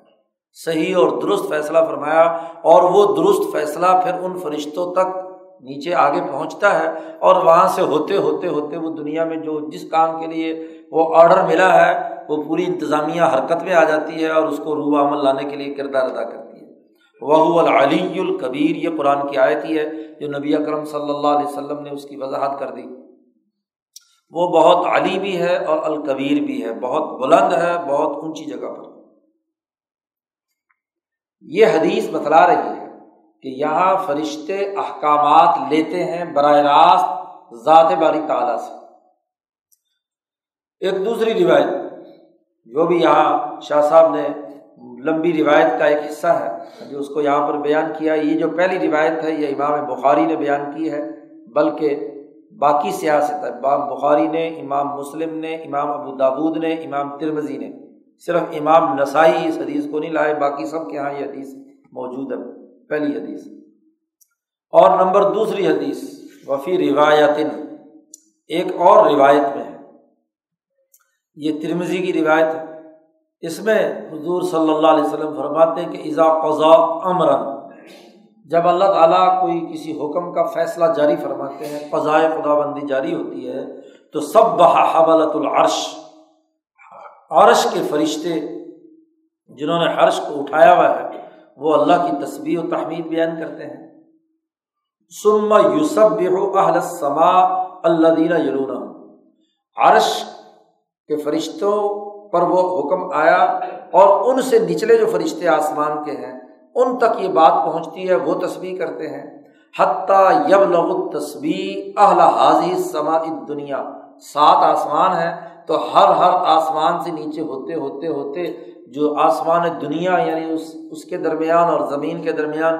صحیح اور درست فیصلہ فرمایا۔ اور وہ درست فیصلہ پھر ان فرشتوں تک نیچے آگے پہنچتا ہے۔ اور وہاں سے ہوتے ہوتے ہوتے وہ دنیا میں جو جس کام کے لیے وہ آڈر ملا ہے وہ پوری انتظامیہ حرکت میں آ جاتی ہے اور اس کو روح عمل لانے کے لیے کردار ادا کرتی ہے۔ وہ العلی الکبیر یہ قرآن کی آیت ہی ہے جو نبی اکرم صلی اللہ علیہ وسلم نے اس کی وضاحت کر دی۔ وہ بہت علی بھی ہے اور الکبیر بھی ہے، بہت بلند ہے، بہت اونچی جگہ پر۔ یہ حدیث بتلا رہی ہے کہ یہاں فرشتے احکامات لیتے ہیں براہ راست ذات باری تعالیٰ سے۔ ایک دوسری روایت۔ جو بھی یہاں شاہ صاحب نے لمبی روایت کا ایک حصہ ہے جو اس کو یہاں پر بیان کیا یہ جو پہلی روایت ہے، یہ امام بخاری نے بیان کی ہے، بلکہ باقی سیاست ہے۔ امام بخاری نے، امام مسلم نے، امام ابو دابود نے، امام ترمزی نے۔ صرف امام نسائی اس حدیث کو نہیں لائے، باقی سب کے یہاں یہ حدیث موجود ہے، پہلی حدیث۔ اور نمبر دوسری حدیث، وفی روایت ایک اور روایت میں ہے۔ یہ ترمزی کی روایت ہے۔ اس میں حضور صلی اللہ علیہ وسلم فرماتے ہیں کہ ایزا قضا امراً، جب اللہ تعالیٰ کوئی کسی حکم کا فیصلہ جاری فرماتے ہیں، قضائے خدا بندی جاری ہوتی ہے، تو سب بہا حبلت العرش۔ عرش کے فرشتے جنہوں نے عرش کو اٹھایا ہوا ہے، وہ اللہ کی تصویر و تحمید بیان کرتے ہیں۔ سما یوسف اہل سما اللہ دینا یلون عرش کے فرشتوں پر وہ حکم آیا اور ان سے نچلے جو فرشتے آسمان کے ہیں، ان تک یہ بات پہنچتی ہے، وہ تصویر کرتے ہیں۔ حتیٰ یب لغ تصویر اہل حاضی سما دنیا سات آسمان ہیں، تو ہر ہر آسمان سے نیچے ہوتے ہوتے ہوتے جو آسمان دنیا یعنی اس اس کے درمیان اور زمین کے درمیان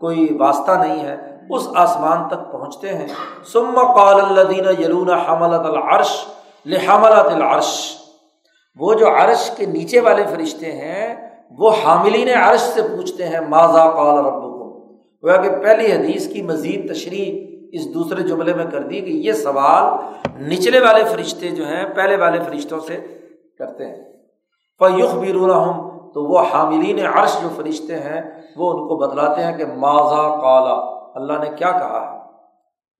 کوئی واسطہ نہیں ہے، اس آسمان تک پہنچتے ہیں۔ سم قال الدین یلون حملت العرش لحملت العرش۔ وہ جو عرش کے نیچے والے فرشتے ہیں، وہ حاملین عرش سے پوچھتے ہیں ماضا قال رب کو وہ کہ پہلی حدیث کی مزید تشریح اس دوسرے جملے میں کر دی کہ یہ سوال نچلے والے فرشتے جو ہیں، پہلے والے فرشتوں سے کرتے ہیں۔ فیخ بھی تو وہ حاملین عرش جو فرشتے ہیں، وہ ان کو بتلاتے ہیں کہ ماضا کالا اللہ نے کیا کہا ہے؟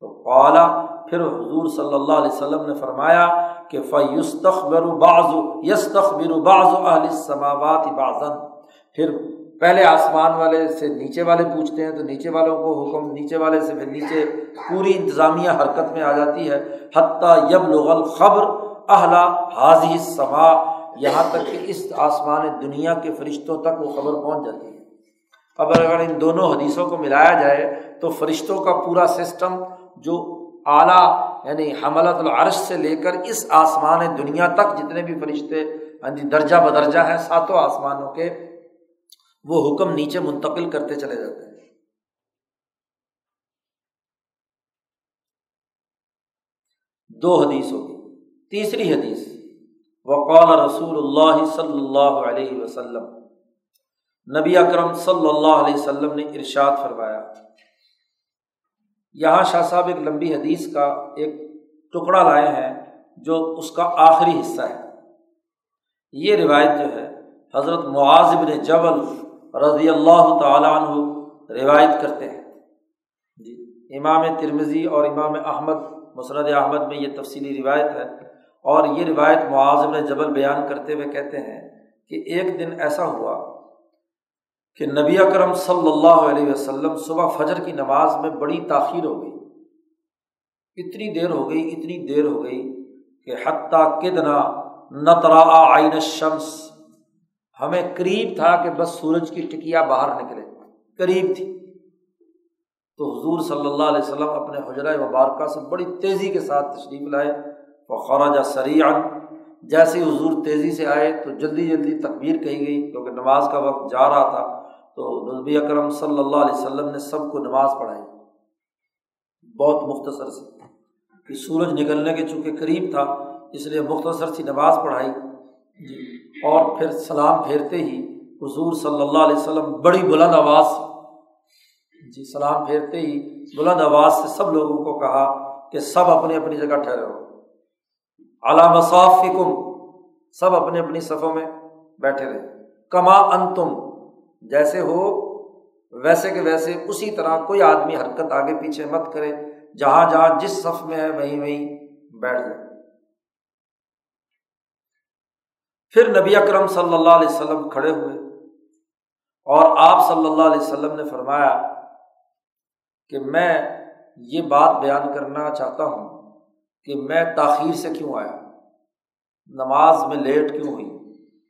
تو کالا پھر حضور صلی اللہ علیہ وسلم نے فرمایا کہ فیستخبر بعض یستخبر بعض اہل السماوات بعضا۔ پھر پہلے آسمان والے سے نیچے والے پوچھتے ہیں تو نیچے والوں کو حکم، نیچے والے سے پھر نیچے پوری انتظامیہ حرکت میں آ جاتی ہے۔ حتیٰ یب لغل خبر اہلا حاضی سما یہاں تک کہ اس آسمان دنیا کے فرشتوں تک وہ خبر پہنچ جاتی ہے۔ اب اگر ان دونوں حدیثوں کو ملایا جائے تو فرشتوں کا پورا سسٹم جو اعلیٰ یعنی حملت العرش سے لے کر اس آسمان دنیا تک جتنے بھی فرشتے ہاں جی درجہ بدرجہ ہیں ساتوں آسمانوں کے، وہ حکم نیچے منتقل کرتے چلے جاتے ہیں۔ دو حدیث ہوگی۔ تیسری حدیث، وقال رسول اللہ صلی اللہ علیہ وسلم، نبی اکرم صلی اللہ علیہ وسلم نے ارشاد فرمایا یہاں شاہ صاحب ایک لمبی حدیث کا ایک ٹکڑا لائے ہیں جو اس کا آخری حصہ ہے۔ یہ روایت جو ہے، حضرت معاذ بن جبل رضی اللہ تعالیٰ عنہ روایت کرتے ہیں۔ جی امام ترمزی اور امام احمد مسرد احمد میں یہ تفصیلی روایت ہے۔ اور یہ روایت معاذ بن جبل بیان کرتے ہوئے کہتے ہیں کہ ایک دن ایسا ہوا کہ نبی اکرم صلی اللہ علیہ وسلم صبح فجر کی نماز میں بڑی تاخیر ہو گئی۔ اتنی دیر ہو گئی، اتنی دیر ہو گئی کہ حتیٰ کدنا نترا آئین شمس ہمیں قریب تھا کہ بس سورج کی ٹکیا باہر نکلے۔ قریب تھی۔ تو حضور صلی اللہ علیہ وسلم اپنے حجرۂ مبارکہ سے بڑی تیزی کے ساتھ تشریف لائے۔ وہ خراجہ سریعن جیسے حضور تیزی سے آئے تو جلدی جلدی تقبیر کہی گئی، کیونکہ نماز کا وقت جا رہا تھا۔ تو نبی اکرم صلی اللہ علیہ وسلم نے سب کو نماز پڑھائی۔ بہت مختصر سی۔ کہ سورج نکلنے کے چونکہ قریب تھا، اس لیے مختصر سی نماز پڑھائی۔ جی۔ اور پھر سلام پھیرتے ہی حضور صلی اللہ علیہ وسلم بڑی بلند آواز جی سلام پھیرتے ہی بلند آواز سے سب لوگوں کو کہا کہ سب اپنی اپنی جگہ ٹھہرے ہو علام صاف سب اپنی اپنی صفوں میں بیٹھے رہے۔ کما ان تم جیسے ہو، ویسے کہ ویسے اسی طرح کوئی آدمی حرکت آگے پیچھے مت کرے، جہاں جہاں جس صف میں ہے وہیں وہیں بیٹھ جائے۔ پھر نبی اکرم صلی اللہ علیہ وسلم کھڑے ہوئے۔ اور آپ صلی اللہ علیہ وسلم نے فرمایا کہ میں یہ بات بیان کرنا چاہتا ہوں۔ کہ میں تاخیر سے کیوں آیا؟ نماز میں لیٹ کیوں ہوئی؟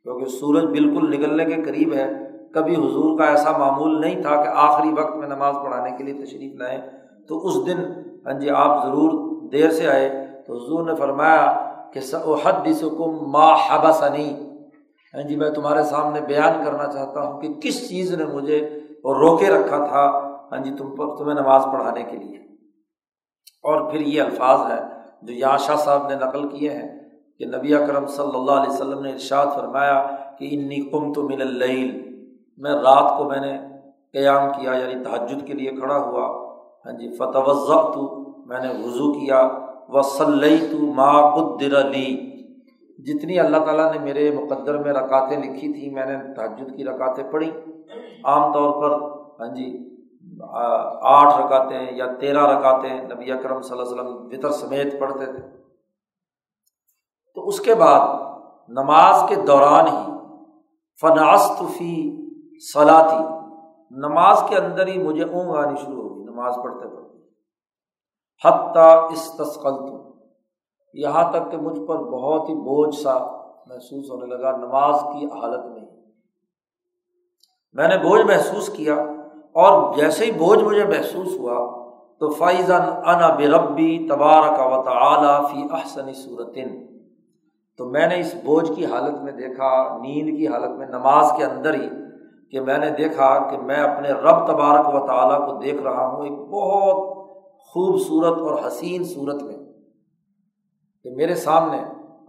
کیونکہ سورج بالکل نکلنے کے قریب ہے، کبھی حضور کا ایسا معمول نہیں تھا کہ آخری وقت میں نماز پڑھانے کے لیے تشریف لائیں۔ تو اس دن ہاں جی آپ ضرور دیر سے آئے۔ تو حضور نے فرمایا کہ حد سکم ما حبا ہاں جی میں تمہارے سامنے بیان کرنا چاہتا ہوں کہ کس چیز نے مجھے روکے رکھا تھا ہاں جی تم پر تمہیں نماز پڑھانے کے لیے۔ اور پھر یہ الفاظ ہے جو یہاں شاہ صاحب نے نقل کیے ہیں کہ نبی اکرم صلی اللہ علیہ وسلم نے ارشاد فرمایا کہ انی کم تو مل میں رات کو میں نے قیام کیا یعنی تحجد کے لیے کھڑا ہوا ہاں جی فتح تو میں نے وضو کیا و صلی تو ما قدر لی۔ جتنی اللہ تعالیٰ نے میرے مقدر میں رکاتیں لکھی تھیں، میں نے تحجد کی رکاتیں پڑھی۔ عام طور پر ہاں جی آٹھ رکاتیں یا تیرہ رکاتیں نبی اکرم صلی اللہ علیہ وسلم فطر سمیت پڑھتے تھے۔ تو اس کے بعد نماز کے دوران ہی فناستفی صلاحی نماز کے اندر ہی مجھے اونگ آنی شروع ہوگی نماز پڑھتے پڑھتے۔ حتیٰ استسقل تو یہاں تک کہ مجھ پر بہت ہی بوجھ سا محسوس ہونے لگا نماز کی حالت میں۔ میں نے بوجھ محسوس کیا اور جیسے ہی بوجھ مجھے محسوس ہوا تو فائزن ان بربی تبارک و تعلیٰ فی احسن صورتن تو میں نے اس بوجھ کی حالت میں دیکھا، نیند کی حالت میں، نماز کے اندر ہی، کہ میں نے دیکھا کہ میں اپنے رب تبارک و تعالیٰ کو دیکھ رہا ہوں ایک بہت خوبصورت اور حسین صورت میں۔ کہ میرے سامنے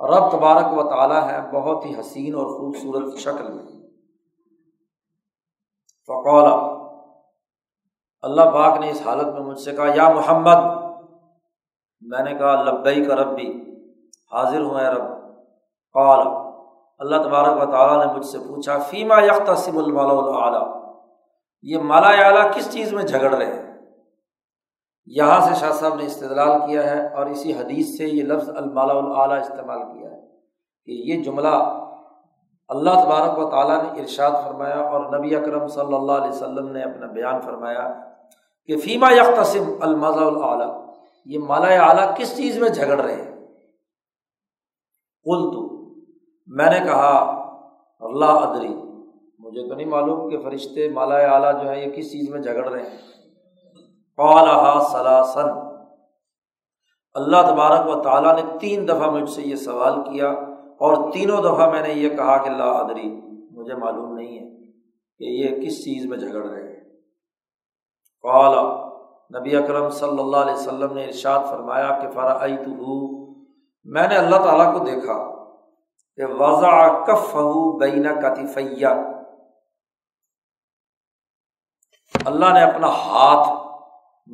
رب تبارک و تعالیٰ ہے بہت ہی حسین اور خوبصورت شکل میں۔ فقولا اللہ پاک نے اس حالت میں مجھ سے کہا، یا محمد، میں نے کہا لبئی کا رب بھی حاضر ہوں اے رب۔ قال، اللہ تبارک و تعالیٰ نے مجھ سے پوچھا، فیما یکسم المالا یہ مالا اعلیٰ کس چیز میں جھگڑ رہے ہیں؟ یہاں سے شاہ صاحب نے استدلال کیا ہے اور اسی حدیث سے یہ لفظ المالا اعلیٰ استعمال کیا ہے کہ یہ جملہ اللہ تبارک و تعالیٰ نے ارشاد فرمایا اور نبی اکرم صلی اللہ علیہ وسلم نے اپنا بیان فرمایا۔ کہ فیما یکسم الماضا العلیٰ یہ مالا اعلیٰ کس چیز میں جھگڑ رہے ہیں؟ کل تو میں نے کہا اللہ ادری، مجھے تو نہیں معلوم کہ فرشتے مالا اعلیٰ جو ہے یہ کس چیز میں جھگڑ رہے ہیں۔ سلاسن اللہ تبارک و تعالیٰ نے تین دفعہ مجھ سے یہ سوال کیا اور تینوں دفعہ میں نے یہ کہا کہ اللہ ادری، مجھے معلوم نہیں ہے کہ یہ کس چیز میں جھگڑ رہے ہیں۔ قالا، نبی اکرم صلی اللہ علیہ وسلم نے ارشاد فرمایا کہ فرا تو میں نے اللہ تعالیٰ کو دیکھا، کہ وضع کف بین کتفیہ۔ اللہ نے اپنا ہاتھ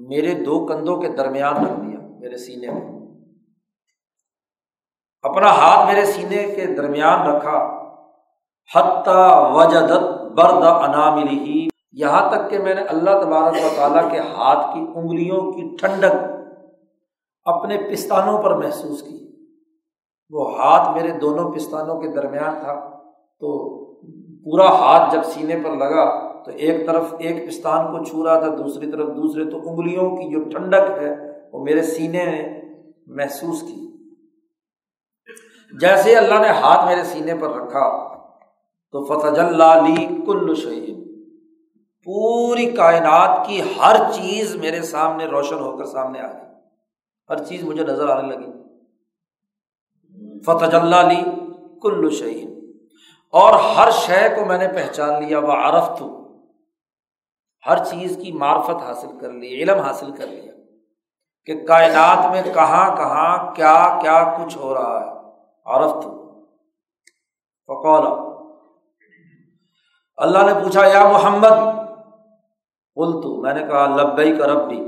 میرے دو کندھوں کے درمیان رکھ دیا، میرے سینے میں۔ اپنا ہاتھ میرے سینے کے درمیان رکھا، حتیٰ وجدت برد اناملی ہی یہاں تک کہ میں نے اللہ تبارک و تعالیٰ کے ہاتھ کی انگلیوں کی ٹھنڈک اپنے پستانوں پر محسوس کی۔ وہ ہاتھ میرے دونوں پستانوں کے درمیان تھا تو پورا ہاتھ جب سینے پر لگا تو ایک طرف ایک پستان کو چھو رہا تھا، دوسری طرف دوسرے، تو انگلیوں کی جو ٹھنڈک ہے وہ میرے سینے نے محسوس کی۔ جیسے اللہ نے ہاتھ میرے سینے پر رکھا تو فتح لی کل شہید پوری کائنات کی ہر چیز میرے سامنے روشن ہو کر سامنے آ گئی۔ ہر چیز مجھے نظر آنے لگی۔ فتح لی کل شہید اور ہر شے کو میں نے پہچان لیا، وہ عرف ہر چیز کی معرفت حاصل کر لی، علم حاصل کر لیا کہ کائنات میں کہاں کہاں کیا کیا کچھ ہو رہا ہے۔ عرف فقولا اللہ نے پوچھا، یا محمد بول تو میں نے کہا لبئی کا رب بھی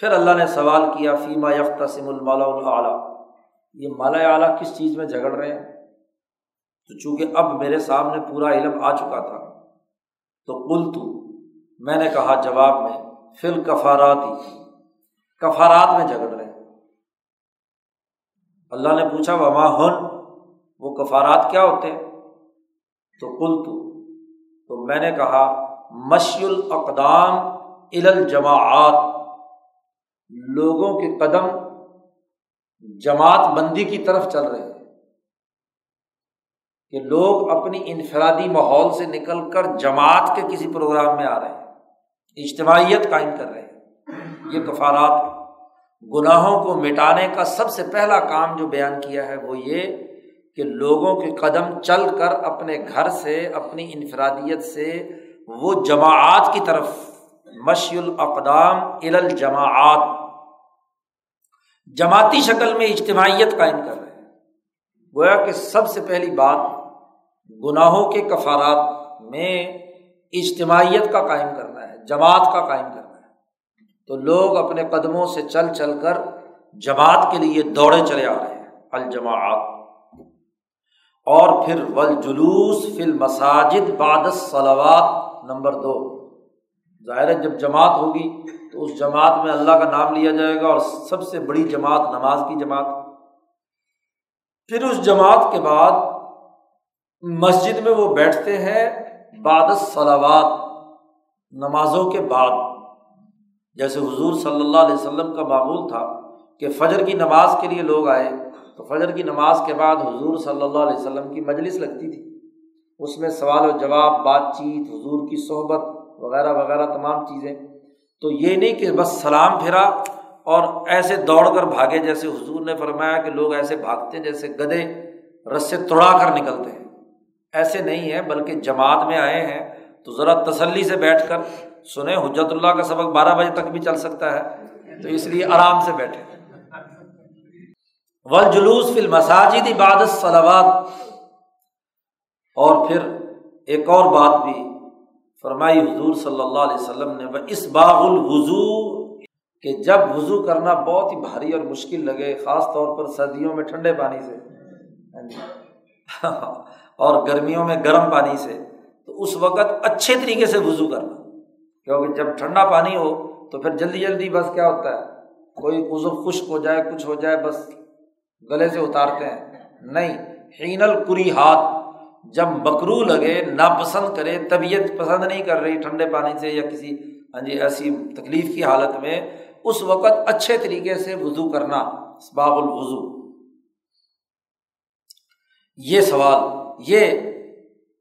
پھر اللہ نے سوال کیا، فیما یکسم المالا اعلیٰ یہ مالا اعلیٰ کس چیز میں جھگڑ رہے ہیں؟ تو چونکہ اب میرے سامنے پورا علم آ چکا تھا، تو کل تو میں نے کہا، جواب میں، فل کفارات ہی کفارات میں جھگڑ رہے اللہ نے پوچھا، وما ہن؟ وہ کفارات کیا ہوتے ہیں؟ تو کل تو تو میں نے کہا مشی الاقدام الجماعت لوگوں کے قدم جماعت بندی کی طرف چل رہے ہیں۔ کہ لوگ اپنی انفرادی ماحول سے نکل کر جماعت کے کسی پروگرام میں آ رہے ہیں۔ اجتماعیت قائم کر رہے ہیں۔ یہ کفارات گناہوں کو مٹانے کا سب سے پہلا کام جو بیان کیا ہے وہ یہ کہ لوگوں کے قدم چل کر اپنے گھر سے، اپنی انفرادیت سے وہ جماعت کی طرف، مشی الاقدام الجماعت جماعتی شکل میں اجتماعیت قائم کر رہے ہیں۔ گویا کہ سب سے پہلی بات، گناہوں کے کفارات میں اجتماعیت کا قائم کرنا ہے، جماعت کا قائم کرنا ہے۔ تو لوگ اپنے قدموں سے چل چل کر جماعت کے لیے دوڑے چلے آ رہے ہیں الجماعت اور پھر ول جلوس فل مساجد بادس نمبر دو۔ ظاہر ہے جب جماعت ہوگی تو اس جماعت میں اللہ کا نام لیا جائے گا اور سب سے بڑی جماعت نماز کی جماعت۔ پھر اس جماعت کے بعد مسجد میں وہ بیٹھتے ہیں بادس سلاوات نمازوں کے بعد۔ جیسے حضور صلی اللہ علیہ وسلم کا معمول تھا کہ فجر کی نماز کے لیے لوگ آئے، تو فجر کی نماز کے بعد حضور صلی اللہ علیہ وسلم کی مجلس لگتی تھی۔ اس میں سوال و جواب، بات چیت، حضور کی صحبت وغیرہ وغیرہ تمام چیزیں۔ تو یہ نہیں کہ بس سلام پھرا اور ایسے دوڑ کر بھاگے جیسے حضور نے فرمایا کہ لوگ ایسے بھاگتے جیسے گدے رسے توڑا کر نکلتے ہیں۔ ایسے نہیں ہے، بلکہ جماعت میں آئے ہیں۔ تو ذرا تسلی سے بیٹھ کر سنیں حجرت اللہ کا سبق بارہ بجے تک بھی چل سکتا ہے۔ تو اس لیے آرام سے بیٹھے ول جلوس فل مساجد عبادت سلوات اور پھر ایک اور بات بھی فرمائی حضور صلی اللہ علیہ وسلم نے وہ اس باغ الوضو کہ جب وضو کرنا بہت ہی بھاری اور مشکل لگے، خاص طور پر سردیوں میں ٹھنڈے پانی سے ہاں جی، اور گرمیوں میں گرم پانی سے، تو اس وقت اچھے طریقے سے وضو کرنا۔ کیونکہ جب ٹھنڈا پانی ہو، تو پھر جلدی جلدی بس کیا ہوتا ہے، کوئی عزو خشک ہو جائے، کچھ ہو جائے، بس گلے سے اتارتے ہیں۔ نہیں ہین الکری ہاتھ جب بکرو لگے، ناپسند کرے، طبیعت پسند نہیں کر رہی ٹھنڈے پانی سے یا کسی ہاں جی ایسی تکلیف کی حالت میں، اس وقت اچھے طریقے سے وضو کرنا اسباب الوضو۔ یہ سوال، یہ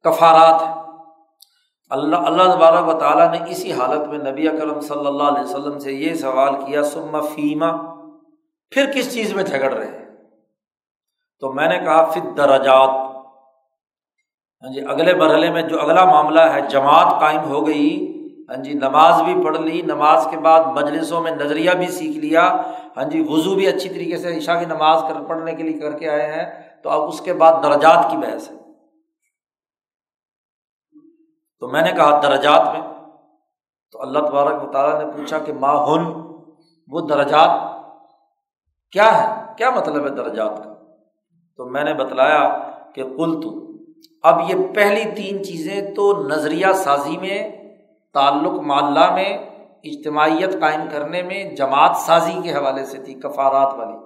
کفارات ہے اللہ اللہ تبارک و تعالیٰ نے اسی حالت میں نبی اکرم صلی اللہ علیہ وسلم سے یہ سوال کیا سما فیما، پھر کس چیز میں جھگڑ رہے؟ ہیں تو میں نے کہا فت درجات ہاں جی اگلے مرحلے میں جو اگلا معاملہ ہے، جماعت قائم ہو گئی۔ ہاں جی نماز بھی پڑھ لی، نماز کے بعد مجلسوں میں نظریہ بھی سیکھ لیا۔ ہاں جی وضو بھی اچھی طریقے سے عشا کی نماز کر، پڑھنے کے لیے کر کے آئے ہیں۔ تو اب اس کے بعد درجات کی بحث ہے۔ تو میں نے کہا درجات میں۔ تو اللہ تبارک تعالیٰ نے پوچھا کہ ماں ہن، وہ درجات کیا ہے؟ کیا مطلب ہے درجات کا؟ تو میں نے بتلایا کہ کل تو اب یہ پہلی تین چیزیں تو نظریہ سازی میں، تعلق معلّہ میں، اجتماعیت قائم کرنے میں جماعت سازی کے حوالے سے تھی، کفارات والی۔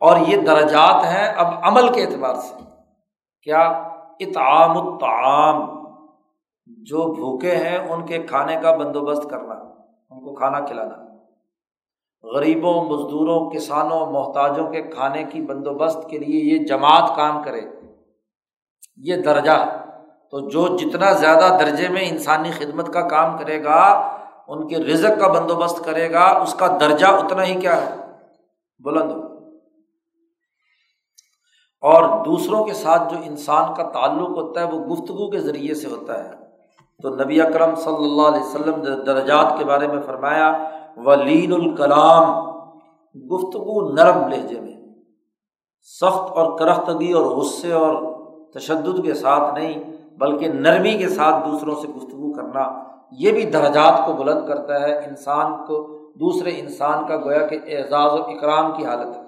اور یہ درجات ہیں اب عمل کے اعتبار سے۔ کیا اطعام الطعام، جو بھوکے ہیں ان کے کھانے کا بندوبست کرنا، ان کو کھانا کھلانا۔ غریبوں، مزدوروں، کسانوں، محتاجوں کے کھانے کی بندوبست کے لیے یہ جماعت کام کرے۔ یہ درجہ۔ تو جو جتنا زیادہ درجے میں انسانی خدمت کا کام کرے گا، ان کے رزق کا بندوبست کرے گا، اس کا درجہ اتنا ہی کیا ہے؟ بلند اور دوسروں کے ساتھ جو انسان کا تعلق ہوتا ہے، وہ گفتگو کے ذریعے سے ہوتا ہے۔ تو نبی اکرم صلی اللہ علیہ وسلم درجات کے بارے میں فرمایا ولین الکلام گفتگو نرم لہجے میں۔ سخت اور کرختگی اور غصے اور تشدد کے ساتھ نہیں، بلکہ نرمی کے ساتھ دوسروں سے گفتگو کرنا، یہ بھی درجات کو بلند کرتا ہے۔ انسان کو، دوسرے انسان کا گویا کہ اعزاز و اکرام کی حالت ہے۔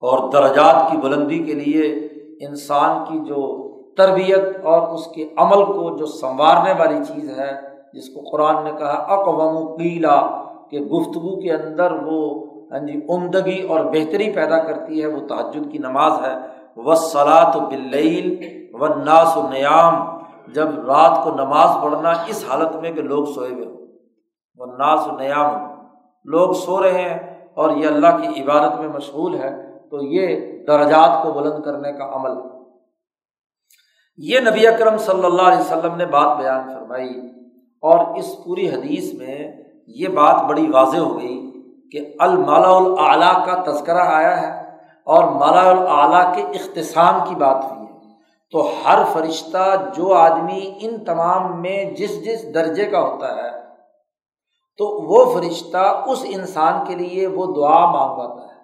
اور درجات کی بلندی کے لیے انسان کی جو تربیت اور اس کے عمل کو جو سنوارنے والی چیز ہے، جس کو قرآن نے کہا اقوام قیلا، کہ گفتگو کے اندر وہ ہاں جی عمدگی اور بہتری پیدا کرتی ہے، وہ تحجد کی نماز ہے۔ و صلاۃ بلعیل و ناس و نیام جب رات کو نماز پڑھنا اس حالت میں کہ لوگ سوئے ہوئے وہ ناس و نیام لوگ سو رہے ہیں اور یہ اللہ کی عبادت میں مشغول ہے، تو یہ درجات کو بلند کرنے کا عمل۔ یہ نبی اکرم صلی اللہ علیہ وسلم نے بات بیان فرمائی اور اس پوری حدیث میں یہ بات بڑی واضح ہو گئی کہ المالا الاعلیٰ کا تذکرہ آیا ہے۔ اور مالا الاعلیٰ کے اختصام کی بات ہوئی ہے۔ تو ہر فرشتہ جو آدمی ان تمام میں جس جس درجے کا ہوتا ہے، تو وہ فرشتہ اس انسان کے لیے وہ دعا مانگواتا ہے۔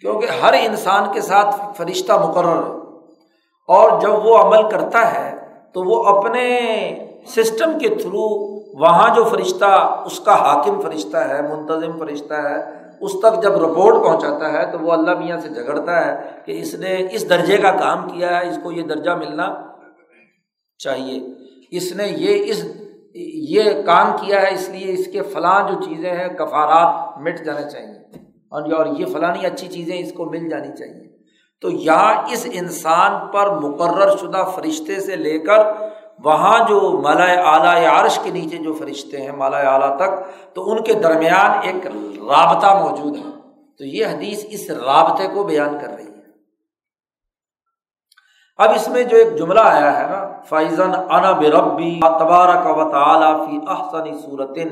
کیونکہ ہر انسان کے ساتھ فرشتہ مقرر ہے۔ اور جب وہ عمل کرتا ہے، تو وہ اپنے سسٹم کے تھرو وہاں جو فرشتہ، اس کا حاکم فرشتہ ہے، منتظم فرشتہ ہے اس تک جب رپورٹ پہنچاتا ہے تو وہ اللہ میاں سے جھگڑتا ہے کہ اس نے اس درجے کا کام کیا ہے، اس کو یہ درجہ ملنا چاہیے۔ اس نے یہ اس یہ کام کیا ہے، اس لیے اس کے فلاں جو چیزیں ہیں، کفارات مٹ جانے چاہیے۔ اور یہ فلانی اچھی چیزیں اس کو مل جانی چاہیے۔ تو یہاں اس انسان پر مقرر شدہ فرشتے سے لے کر وہاں جو مالا اعلیٰ عرش کے نیچے جو فرشتے ہیں مالا اعلیٰ تک، تو ان کے درمیان ایک رابطہ موجود ہے۔ تو یہ حدیث اس رابطے کو بیان کر رہی ہے۔ اب اس میں جو ایک جملہ آیا ہے نا، فائزن انا بے ربی تبارک و تعالیٰ فی احسنی صورتن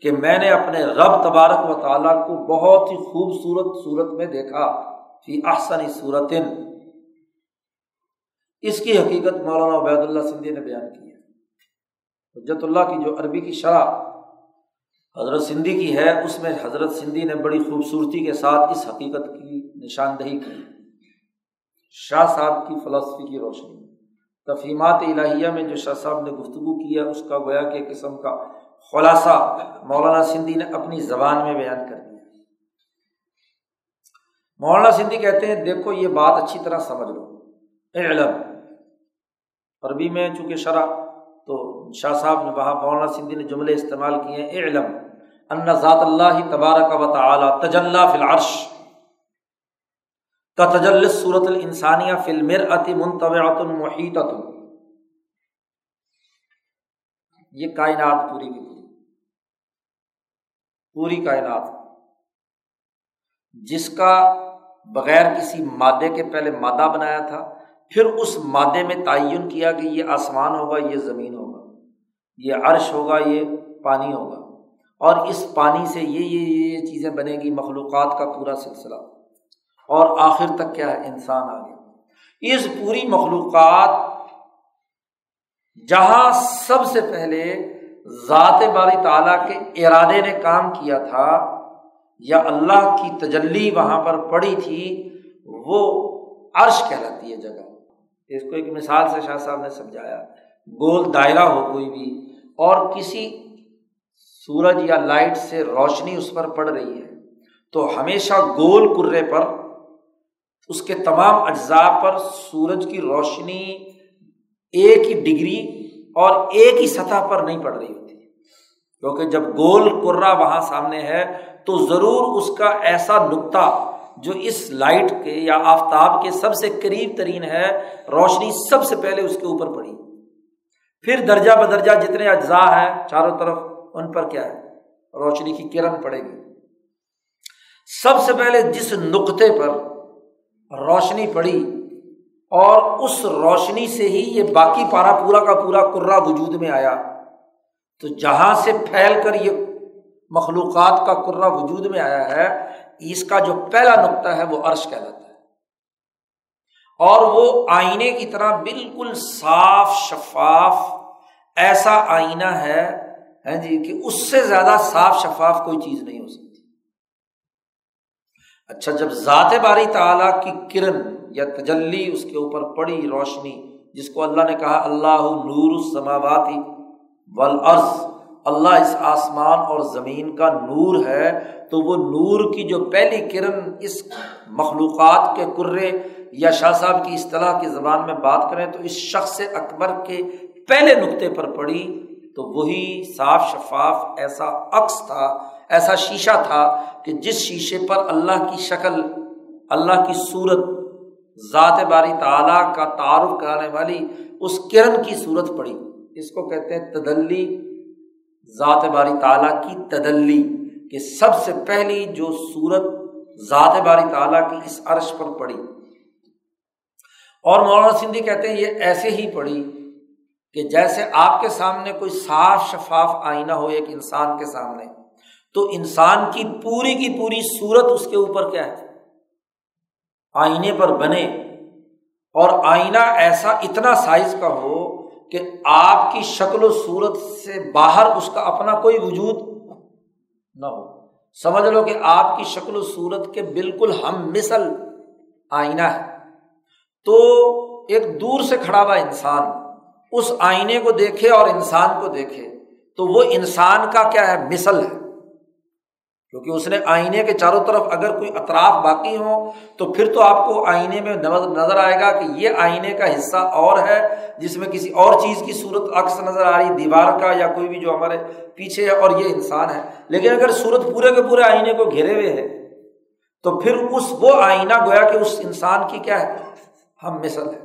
کہ میں نے اپنے رب تبارک و تعالیٰ کو بہت ہی خوبصورت صورت میں دیکھا، فی احسنی صورتن اس کی حقیقت مولانا عبید اللہ سندھی نے بیان کی ہے۔ حجت اللہ کی جو عربی کی شرح حضرت سندھی کی ہے، اس میں حضرت سندھی نے بڑی خوبصورتی کے ساتھ اس حقیقت کی نشاندہی کی۔ شاہ صاحب کی فلسفی کی روشنی۔ تفہیمات الہیہ میں جو شاہ صاحب نے گفتگو کیا اس کا گویا کے قسم کا خلاصہ مولانا سندھی نے اپنی زبان میں بیان کر دیا۔ مولانا سندھی کہتے ہیں، دیکھو یہ بات اچھی طرح سمجھ لو۔ علم عربی میں چونکہ شرح تو شاہ صاحب نے وہاں مولانا سندھی نے جملے استعمال کیے ہیں علم ان ذات اللہ تبارک و تعالی تجلّہ فی العرش کا تجل صورت الانسانیہ فی المرأت منطبعت محیط یہ کائنات پوری کی پوری پوری کائنات۔ جس کا بغیر کسی مادے کے پہلے مادہ بنایا تھا پھر اس مادے میں تعین کیا کہ یہ آسمان ہوگا، یہ زمین ہوگا، یہ عرش ہوگا، یہ پانی ہوگا۔ اور اس پانی سے یہ یہ یہ چیزیں بنے گی، مخلوقات کا پورا سلسلہ۔ اور آخر تک کیا ہے؟ انسان آ گیا اس پوری مخلوقات جہاں سب سے پہلے ذات باری تعالیٰ کے ارادے نے کام کیا تھا، یا اللہ کی تجلی وہاں پر پڑی تھی، وہ عرش کہلاتی ہے، جگہ۔ اس کو ایک مثال سے شاہ صاحب نے سمجھایا۔ گول دائرہ ہو کوئی بھی، اور کسی سورج یا لائٹ سے روشنی اس پر پڑ رہی ہے، تو ہمیشہ گول کرے پر، اس کے تمام اجزاء پر سورج کی روشنی ایک ہی ڈگری اور ایک ہی سطح پر نہیں پڑ رہی ہوتی۔ کیونکہ جب گول کرا وہاں سامنے ہے، تو ضرور اس کا ایسا نقطہ جو اس لائٹ کے یا آفتاب کے سب سے قریب ترین ہے، روشنی سب سے پہلے اس کے اوپر پڑی۔ پھر درجہ بدرجہ جتنے اجزاء ہیں چاروں طرف، ان پر کیا ہے؟ روشنی کی کرن پڑے گی۔ سب سے پہلے جس نقطے پر روشنی پڑی، اور اس روشنی سے ہی یہ باقی پارا پورا کا پورا کرا وجود میں آیا، تو جہاں سے پھیل کر یہ مخلوقات کا کرا وجود میں آیا ہے اس کا جو پہلا نقطہ ہے وہ عرش کہلاتا ہے۔ اور وہ آئینے کی طرح بالکل صاف، شفاف ایسا آئینہ ہے جی کہ اس سے زیادہ صاف، شفاف کوئی چیز نہیں ہو سکتی۔ اچھا جب ذات باری تعالیٰ کی کرن یا تجلی اس کے اوپر پڑی روشنی، جس کو اللہ نے کہا، اللہ نور السماواتی ولعرض اللہ اس آسمان اور زمین کا نور ہے، تو وہ نور کی جو پہلی کرن اس مخلوقات کے کرے یا شاہ صاحب کی اصطلاح کی زبان میں بات کریں تو اس شخص اکبر کے پہلے نقطے پر پڑی تو وہی صاف شفاف ایسا عکس تھا، ایسا شیشہ تھا کہ جس شیشے پر اللہ کی شکل، اللہ کی صورت، ذات باری تعالیٰ کا تعارف کرانے والی اس کرن کی صورت پڑی۔ اس کو کہتے ہیں تدلی ذات باری تعالیٰ کی تدلی کہ سب سے پہلی جو صورت ذات باری تعالیٰ کی اس عرش پر پڑی۔ اور مولانا سندھی کہتے ہیں یہ ایسے ہی پڑی کہ جیسے آپ کے سامنے کوئی صاف شفاف آئینہ ہو ایک انسان کے سامنے، تو انسان کی پوری کی پوری صورت اس کے اوپر کیا ہے؟ آئینے پر بنے۔ اور آئینہ ایسا اتنا سائز کا ہو کہ آپ کی شکل و صورت سے باہر اس کا اپنا کوئی وجود نہ ہو۔ سمجھ لو کہ آپ کی شکل و صورت کے بالکل ہم مثل آئینہ ہے۔ تو ایک دور سے کھڑا ہوا انسان اس آئینے کو دیکھے اور انسان کو دیکھے تو وہ انسان کا کیا ہے؟ مثل ہے۔ کیونکہ اس نے آئینے کے چاروں طرف اگر کوئی اطراف باقی ہوں تو پھر تو آپ کو آئینے میں نظر آئے گا کہ یہ آئینے کا حصہ اور ہے، جس میں کسی اور چیز کی صورت عکس نظر آ رہی، دیوار کا یا کوئی بھی جو ہمارے پیچھے ہے اور یہ انسان ہے۔ لیکن اگر صورت پورے کے پورے آئینے کو گھیرے ہوئے ہے، تو پھر اس وہ آئینہ گویا کہ اس انسان کی کیا ہے؟ ہم مثل ہے۔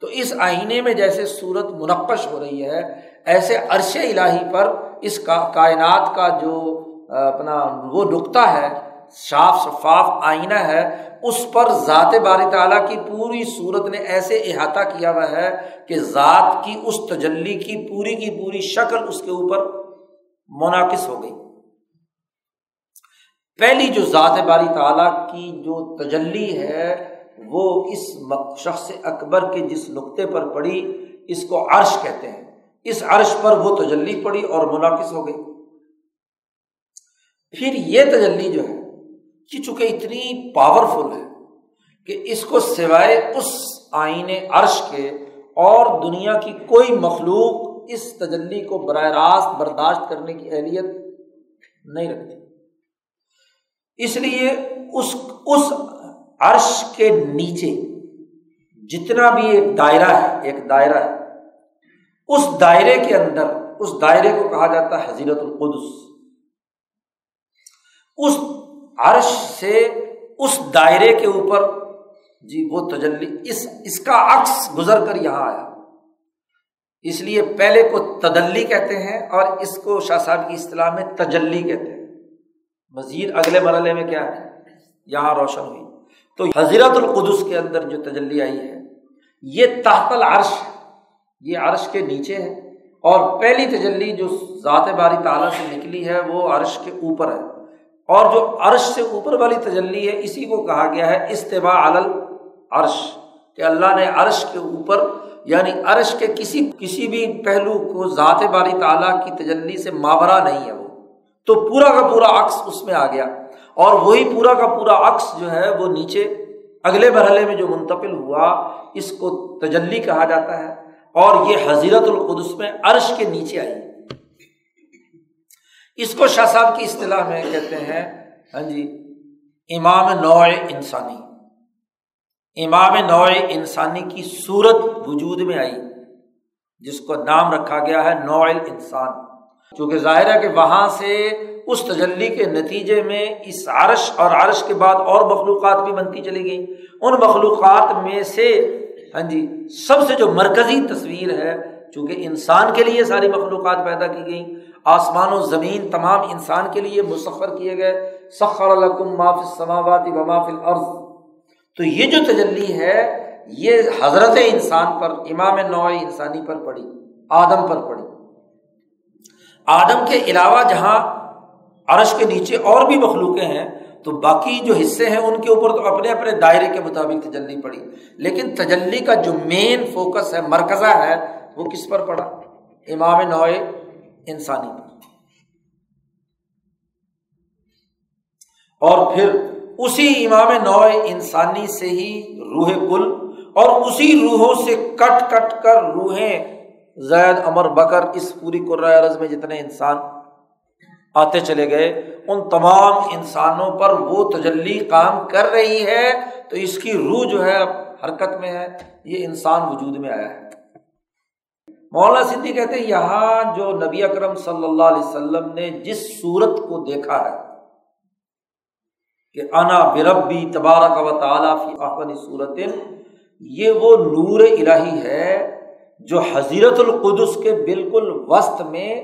تو اس آئینے میں جیسے صورت منقش ہو رہی ہے، ایسے عرش الہی پر اس کا کائنات کا جو اپنا وہ نقطہ ہے صاف شفاف آئینہ ہے، اس پر ذات بار تعالیٰ کی پوری صورت نے ایسے احاطہ کیا ہوا ہے کہ ذات کی اس تجلی کی پوری کی پوری شکل اس کے اوپر منعقد ہو گئی۔ پہلی جو ذات باری تعالیٰ کی جو تجلی ہے، وہ اس شخص اکبر کے جس نقطے پر پڑی، اس کو عرش کہتے ہیں۔ اس عرش پر وہ تجلی پڑی اور منعقد ہو گئی۔ پھر یہ تجلی جو ہے یہ چونکہ اتنی پاورفل ہے کہ اس کو سوائے اس آئین عرش کے اور دنیا کی کوئی مخلوق اس تجلی کو براہ راست برداشت کرنے کی اہلیت نہیں رکھتی۔ اس لیے اس اس عرش کے نیچے جتنا بھی ایک دائرہ ہے، ایک دائرہ ہے، اس دائرے کے اندر، اس دائرے کو کہا جاتا ہے حضیرت القدس۔ اس عرش سے اس دائرے کے اوپر جی وہ تجلی، اس اس کا عکس گزر کر یہاں آیا۔ اس لیے پہلے کو تدلی کہتے ہیں اور اس کو شاہ صاحب کی اصطلاح میں تجلی کہتے ہیں۔ مزید اگلے مرحلے میں کیا ہے؟ یہاں روشن ہوئی۔ تو حضرت القدس کے اندر جو تجلی آئی ہے، یہ تحت العرش یہ عرش کے نیچے ہے۔ اور پہلی تجلی جو ذات باری تعالیٰ سے نکلی ہے، وہ عرش کے اوپر ہے۔ اور جو عرش سے اوپر والی تجلی ہے، اسی کو کہا گیا ہے استباع علل عرش کہ اللہ نے عرش کے اوپر یعنی عرش کے کسی کسی بھی پہلو کو ذات باری تعالیٰ کی تجلی سے ماورا نہیں ہے وہ۔ تو پورا کا پورا عکس اس میں آ گیا۔ اور وہی پورا کا پورا عکس جو ہے، وہ نیچے اگلے مرحلے میں جو منتقل ہوا، اس کو تجلی کہا جاتا ہے۔ اور یہ حضیرت القدس میں عرش کے نیچے آئی۔ اس کو شاہ صاحب کی اصطلاح میں کہتے ہیں ہاں جی امام نوع انسانی۔ امام نوع انسانی کی صورت وجود میں آئی، جس کو نام رکھا گیا ہے نوع انسان چونکہ ظاہر ہے کہ وہاں سے اس تجلی کے نتیجے میں اس عرش اور عرش کے بعد اور مخلوقات بھی بنتی چلی گئی ان مخلوقات میں سے ہاں جی سب سے جو مرکزی تصویر ہے چونکہ انسان کے لیے ساری مخلوقات پیدا کی گئیں، آسمان و زمین تمام انسان کے لیے مسفر کیے گئے۔ سخر الکم معاف سماواتی و معاف عرض تو یہ جو تجلی ہے، یہ حضرت انسان پر، امام نوع انسانی پر پڑی، آدم پر پڑی۔ آدم کے علاوہ جہاں عرش کے نیچے اور بھی مخلوقیں ہیں، تو باقی جو حصے ہیں، ان کے اوپر تو اپنے اپنے دائرے کے مطابق تجلی پڑی۔ لیکن تجلی کا جو مین فوکس ہے، مرکزہ ہے وہ کس پر پڑا امام نوئے انسانی پر۔ اور پھر اسی امام نو انسانی سے ہی روح کل اور اسی روحوں سے کٹ کٹ کر روحیں زید امر بکر اس پوری قرآ میں جتنے انسان آتے چلے گئے، ان تمام انسانوں پر وہ تجلی کام کر رہی ہے۔ تو اس کی روح جو ہے، اب حرکت میں ہے، یہ انسان وجود میں آیا ہے۔ مولانا صدی کہتے ہیں، یہاں جو نبی اکرم صلی اللہ علیہ وسلم نے جس صورت کو دیکھا ہے کہ انا بربی تبارک و تعالیٰ فی صورت یہ وہ نور الہی ہے جو حضیرت القدس کے بالکل وسط میں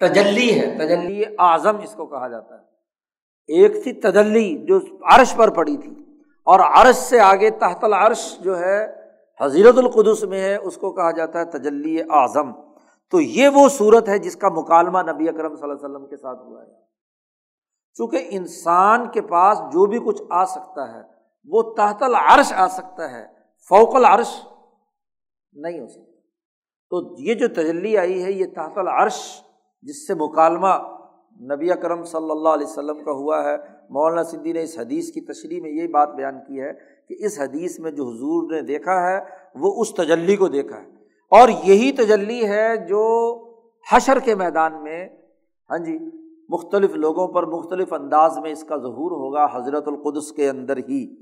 تجلی ہے۔ تجلی اعظم اس کو کہا جاتا ہے۔ ایک تھی تجلی جو عرش پر پڑی تھی اور عرش سے آگے تحت العرش جو ہے حضیرت القدس میں ہے، اس کو کہا جاتا ہے تجلی اعظم۔ تو یہ وہ صورت ہے جس کا مکالمہ نبی اکرم صلی اللہ علیہ وسلم کے ساتھ ہوا ہے۔ چونکہ انسان کے پاس جو بھی کچھ آ سکتا ہے، وہ تحت العرش آ سکتا ہے، فوق العرش نہیں ہو سکتا۔ تو یہ جو تجلی آئی ہے، یہ تحت العرش، جس سے مکالمہ نبی اکرم صلی اللہ علیہ وسلم کا ہوا ہے۔ مولانا سندھی نے اس حدیث کی تشریح میں یہی بات بیان کی ہے کہ اس حدیث میں جو حضور نے دیکھا ہے، وہ اس تجلی کو دیکھا ہے۔ اور یہی تجلی ہے جو حشر کے میدان میں ہاں جی مختلف لوگوں پر مختلف انداز میں اس کا ظہور ہوگا، حضرت القدس کے اندر ہی۔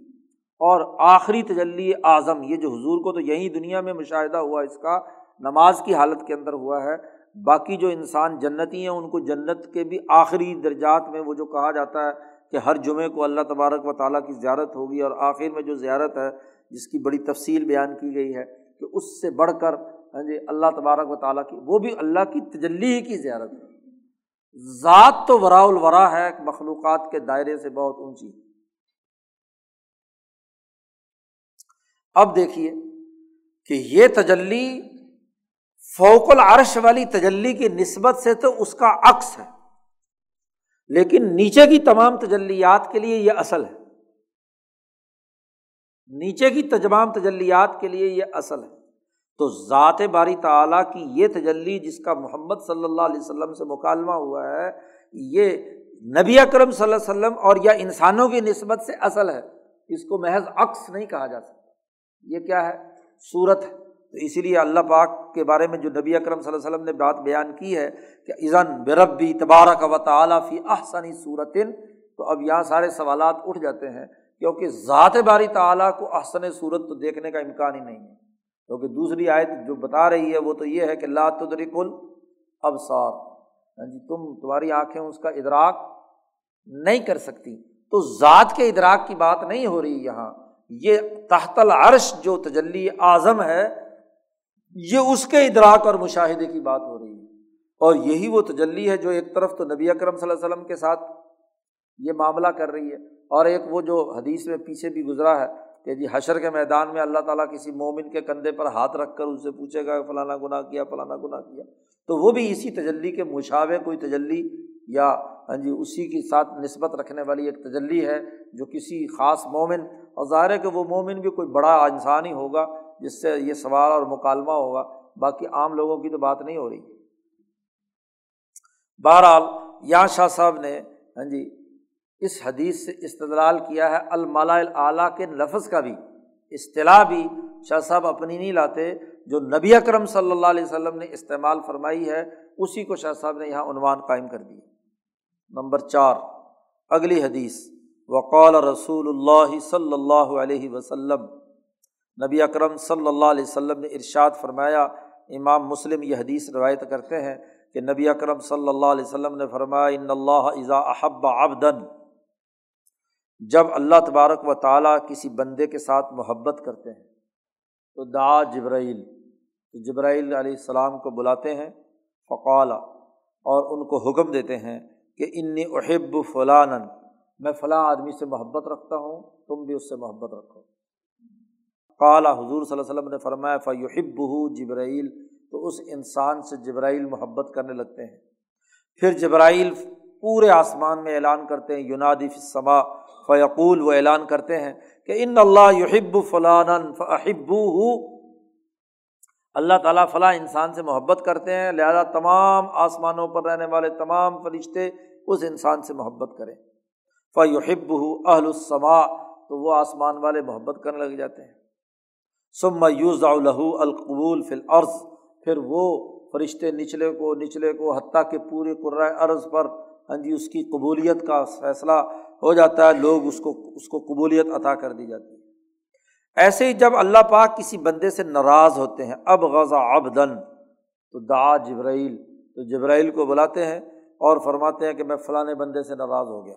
اور آخری تجلی اعظم، یہ جو حضور کو تو یہی دنیا میں مشاہدہ ہوا، اس کا نماز کی حالت کے اندر ہوا ہے۔ باقی جو انسان جنتی ہیں، ان کو جنت کے بھی آخری درجات میں وہ جو کہا جاتا ہے کہ ہر جمعے کو اللہ تبارک و تعالیٰ کی زیارت ہوگی اور آخر میں جو زیارت ہے، جس کی بڑی تفصیل بیان کی گئی ہے کہ اس سے بڑھ کر ہاں جی اللہ تبارک و تعالیٰ کی، وہ بھی اللہ کی تجلی ہی کی زیارت ہے۔ ذات تو ورا الورا ہے، مخلوقات کے دائرے سے بہت اونچی۔ اب دیکھیے کہ یہ تجلی فوق العرش والی تجلی کی نسبت سے تو اس کا عکس ہے۔ لیکن نیچے کی تمام تجلیات کے لیے یہ اصل ہے۔ نیچے کی تمام تجلیات کے لیے یہ اصل ہے۔ تو ذات باری تعالیٰ کی یہ تجلی جس کا محمد صلی اللہ علیہ وسلم سے مکالمہ ہوا ہے، یہ نبی اکرم صلی اللہ علیہ وسلم اور یا انسانوں کی نسبت سے اصل ہے۔ اس کو محض عکس نہیں کہا جا سکتا۔ یہ کیا ہے؟ صورت ہے۔ تو اسی لیے اللہ پاک کے بارے میں جو نبی اکرم صلی اللہ علیہ وسلم نے بات بیان کی ہے کہ ایزن بربی تبارک و تعلیٰ فی احسنی صورتن تو اب یہاں سارے سوالات اٹھ جاتے ہیں کیونکہ ذات باری تعلیٰ کو احسن صورت تو دیکھنے کا امکان ہی نہیں ہے۔ کیونکہ دوسری آیت جو بتا رہی ہے وہ تو یہ ہے کہ لا تدرک الابصار۔ ہاں جی تم تمہاری آنکھیں اس کا ادراک نہیں کر سکتی۔ تو ذات کے ادراک کی بات نہیں ہو رہی یہاں۔ یہ تحت العرش جو تجلی اعظم ہے یہ اس کے ادراک اور مشاہدے کی بات ہو رہی ہے۔ اور یہی وہ تجلی ہے جو ایک طرف تو نبی اکرم صلی اللہ علیہ وسلم کے ساتھ یہ معاملہ کر رہی ہے، اور ایک وہ جو حدیث میں پیچھے بھی گزرا ہے کہ جی حشر کے میدان میں اللہ تعالیٰ کسی مومن کے کندھے پر ہاتھ رکھ کر اس سے پوچھے گا فلانا گناہ کیا، فلانا گناہ کیا۔ تو وہ بھی اسی تجلی کے مشاوے کوئی تجلی یا ہاں جی اسی کے ساتھ نسبت رکھنے والی ایک تجلی ہے جو کسی خاص مومن، اور ظاہر ہے کہ وہ مومن بھی کوئی بڑا انسان ہی ہوگا۔ جس سے یہ سوال اور مکالمہ ہوگا، باقی عام لوگوں کی تو بات نہیں ہو رہی۔ بہرحال، یہاں شاہ صاحب نے ہاں جی اس حدیث سے استدلال کیا ہے المالا اعلیٰ کے لفظ کا بھی۔ اصطلاح بھی شاہ صاحب اپنی نہیں لاتے، جو نبی اکرم صلی اللہ علیہ وسلم نے استعمال فرمائی ہے، اسی کو شاہ صاحب نے یہاں عنوان قائم کر دیا نمبر چار، اگلی حدیث۔ وقال رسول اللہ صلی اللہ علیہ وسلم۔ نبی اکرم صلی اللہ علیہ وسلم نے ارشاد فرمایا، امام مسلم یہ حدیث روایت کرتے ہیں کہ نبی اکرم صلی اللہ علیہ وسلم نے فرمایا، ان اللہ اذا احب عبدن جب اللہ تبارک و تعالیٰ کسی بندے کے ساتھ محبت کرتے ہیں، تو دا جبرائیل تو جبرائیل علیہ السلام کو بلاتے ہیں فقال اور ان کو حکم دیتے ہیں کہ انی احب فلان میں فلاں آدمی سے محبت رکھتا ہوں، تم بھی اس سے محبت رکھو۔ قالا حضور صلی اللہ علیہ وسلم نے فرمایا فیحب جبرائیل تو اس انسان سے جبرائیل محبت کرنے لگتے ہیں۔ پھر جبرائیل پورے آسمان میں اعلان کرتے ہیں، یونادی فما فیقول وہ اعلان کرتے ہیں کہ ان اللہ یحب فلان فحب اللہ تعالیٰ فلاں انسان سے محبت کرتے ہیں، لہذا تمام آسمانوں پر رہنے والے تمام فرشتے اس انسان سے محبت کریں۔ فیحب اہل السما تو وہ آسمان والے محبت کرنے لگ جاتے ہیں۔ سم یوز الہو القبول فی الارض، پھر وہ فرشتے نچلے کو نچلے کو، حتیٰ کہ پورے قرائے عرض پر ہاں جی اس کی قبولیت کا فیصلہ ہو جاتا ہے، لوگ اس کو اس کو قبولیت عطا کر دی جاتی ہے۔ ایسے ہی جب اللہ پاک کسی بندے سے ناراض ہوتے ہیں، اب غذا اب دن تو دا جبرائیل، تو جبرائیل کو بلاتے ہیں اور فرماتے ہیں کہ میں فلاں بندے سے ناراض ہو گیا،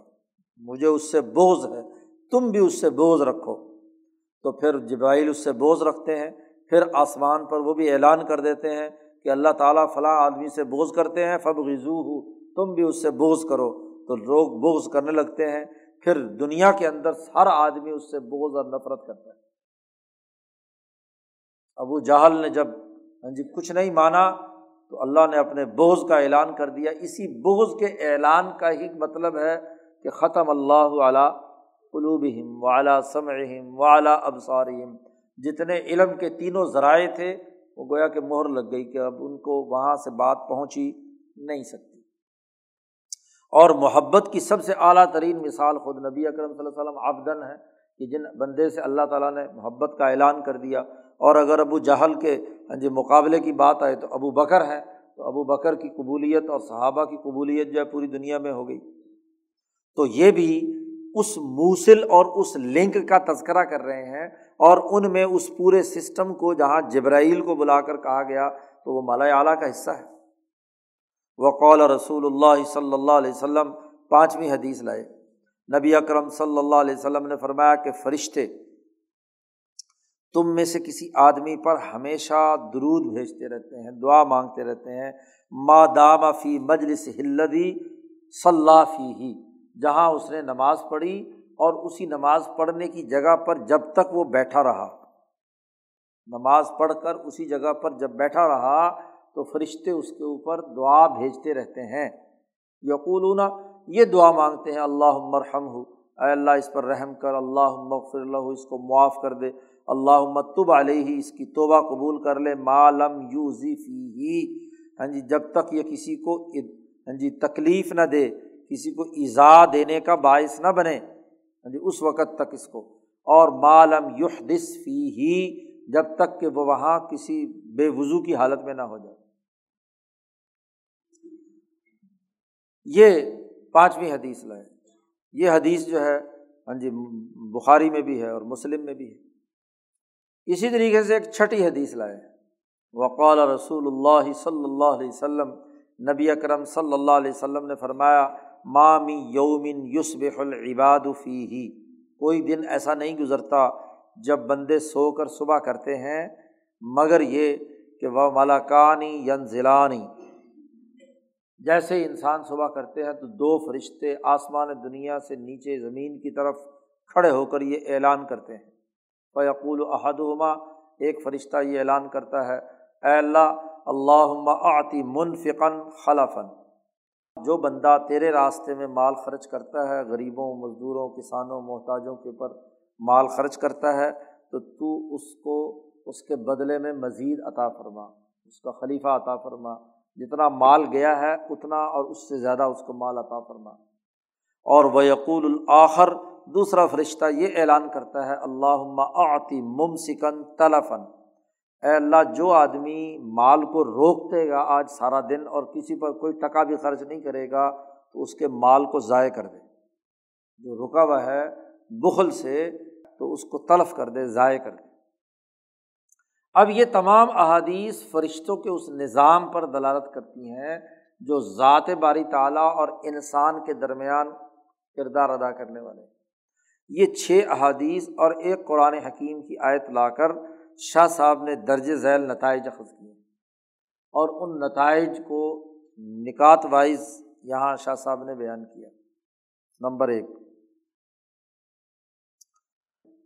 مجھے اس سے بوجھ ہے، تم بھی اس سے بوجھ رکھو۔ تو پھر جبرائیل اس سے بوجھ رکھتے ہیں، پھر آسمان پر وہ بھی اعلان کر دیتے ہیں کہ اللہ تعالیٰ فلاں آدمی سے بوجھ کرتے ہیں فب غزو ہو تم بھی اس سے بوجھ کرو۔ تو لوگ بوجھ کرنے لگتے ہیں۔ پھر دنیا کے اندر ہر آدمی اس سے بوجھ اور نفرت کرتا ہے۔ ابو جہل نے جب ہاں جی کچھ نہیں مانا تو اللہ نے اپنے بوجھ کا اعلان کر دیا۔ اسی بوجھ کے اعلان کا ہی مطلب ہے کہ ختم اللہ علیہ قلوبہم وعلا سمعہم وعلا ابصارہم۔ جتنے علم کے تینوں ذرائع تھے، وہ گویا کہ مہر لگ گئی کہ اب ان کو وہاں سے بات پہنچی نہیں سکتی۔ اور محبت کی سب سے اعلیٰ ترین مثال خود نبی اکرم صلی اللہ علیہ وسلم آبدن ہے کہ جن بندے سے اللہ تعالیٰ نے محبت کا اعلان کر دیا۔ اور اگر ابو جہل کے ہاں جی مقابلے کی بات آئے تو ابو بکر ہے تو ابو بکر کی قبولیت اور صحابہ کی قبولیت جو ہے پوری دنیا میں ہو گئی۔ تو یہ بھی اس موصل اور اس لنک کا تذکرہ کر رہے ہیں اور ان میں اس پورے سسٹم کو جہاں جبرائیل کو بلا کر کہا گیا تو وہ مالا اعلیٰ کا حصہ ہے۔ وقول رسول اللہ صلی اللہ علیہ وسلم، پانچویں حدیث لائے۔ نبی اکرم صلی اللہ علیہ وسلم نے فرمایا کہ فرشتے، تم میں سے کسی آدمی پر ہمیشہ درود بھیجتے رہتے ہیں، دعا مانگتے رہتے ہیں، ما دام فی مجلس ہلدی صلاح فی ہی جہاں اس نے نماز پڑھی اور اسی نماز پڑھنے کی جگہ پر جب تک وہ بیٹھا رہا۔ نماز پڑھ کر اسی جگہ پر جب بیٹھا رہا تو فرشتے اس کے اوپر دعا بھیجتے رہتے ہیں۔ یقولون، یہ دعا مانگتے ہیں اللہ مرحم ہو اے اللہ، اس پر رحم کر اللہ مغفر اللہ اس کو معاف کر دے۔ اللہ متب علیہ، اس کی توبہ قبول کر لے۔ معلم یو ذیفی ہی ہاں جی جب تک یہ کسی کو ہاں جی تکلیف نہ دے کسی کو ایزا دینے کا باعث نہ بنے۔ ہاں جی اس وقت تک اس کو۔ اور معلم یحدث فی ہی جب تک کہ وہ وہاں کسی بے وضو کی حالت میں نہ ہو جائے۔ یہ پانچویں حدیث لائے۔ یہ حدیث جو ہے ہاں جی بخاری میں بھی ہے اور مسلم میں بھی ہے۔ اسی طریقے سے ایک چھٹی حدیث لائے۔ وقال رسول اللہ صلی اللہ علیہ وسلم، نبی اکرم صلی اللہ علیہ وسلم نے فرمایا مامی یومن یوسب العباد فی ہی کوئی دن ایسا نہیں گزرتا جب بندے سو کر صبح کرتے ہیں، مگر یہ کہ وہ ملاکانی ین ضلعانی جیسے انسان صبح کرتے ہیں تو دو فرشتے آسمان دنیا سے نیچے زمین کی طرف کھڑے ہو کر یہ اعلان کرتے ہیں۔ فیقول احدما ایک فرشتہ یہ اعلان کرتا ہے، اے اللہ اللہ آتی منفقن خلفن جو بندہ تیرے راستے میں مال خرچ کرتا ہے، غریبوں، مزدوروں، کسانوں، محتاجوں کے اوپر مال خرچ کرتا ہے، تو تو اس کو، اس کے بدلے میں مزید عطا فرما، اس کا خلیفہ عطا فرما۔ جتنا مال گیا ہے، اتنا اور اس سے زیادہ اس کو مال عطا فرما۔ اور وہ یقول الآخر، دوسرا فرشتہ یہ اعلان کرتا ہے اللہ آتی ممسکن تلفن اے اللہ، جو آدمی مال کو روک دے گا آج سارا دن اور کسی پر کوئی ٹکا بھی خرچ نہیں کرے گا، تو اس کے مال کو ضائع کر دے۔ جو رکا ہوا ہے بخل سے، تو اس کو تلف کر دے، ضائع کر دے۔ اب یہ تمام احادیث فرشتوں کے اس نظام پر دلالت کرتی ہیں، جو ذات باری تعالیٰ اور انسان کے درمیان کردار ادا کرنے والے۔ یہ چھ احادیث اور ایک قرآن حکیم کی آیت لا کر شاہ صاحب نے درج ذیل نتائج اخذ کیے اور ان نتائج کو نکات وائز یہاں شاہ صاحب نے بیان کیا۔ نمبر ایک۔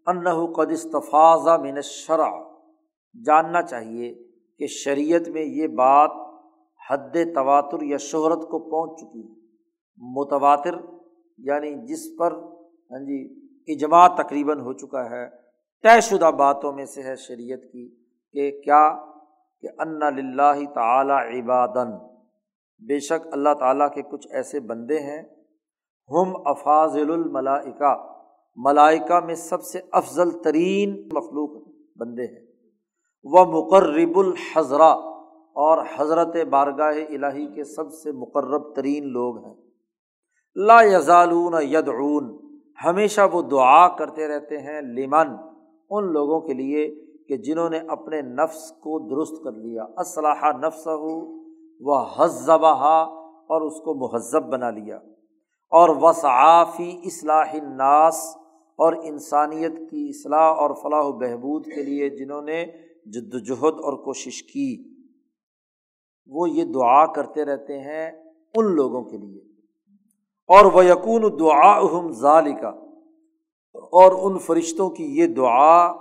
انہ قدستفاظہ من شرع جاننا چاہیے کہ شریعت میں یہ بات حد تواتر یا شہرت کو پہنچ چکی ہے۔ متواتر یعنی جس پر ہاں جی اجماع تقریباً ہو چکا ہے۔ طے شدہ باتوں میں سے ہے شریعت کی کہ کیا کہ ان لاہ تعلیٰ عبادن۔ بے شک اللہ تعالیٰ کے کچھ ایسے بندے ہیں۔ ہم افاظل الملائکہ۔ ملائکہ میں سب سے افضل ترین مخلوق بندے ہیں۔ وہ مقرب الحضرا اور حضرت بارگاہ الہی کے سب سے مقرب ترین لوگ ہیں۔ لا یزالون یدعون۔ ہمیشہ وہ دعا کرتے رہتے ہیں۔ لمن؟ ان لوگوں کے لیے کہ جنہوں نے اپنے نفس کو درست کر لیا۔ اسلحہ نفس ہو وہ حضبہ اور اس کو مہذب بنا لیا۔ اور وصعافی اصلاح الناس اور انسانیت کی اصلاح اور فلاح و بہبود کے لیے جنہوں نے جد وجہد اور کوشش کی۔ وہ یہ دعا کرتے رہتے ہیں ان لوگوں کے لیے۔ اور وہ یقون دعا اہم ظالقہ اور ان فرشتوں کی یہ دعا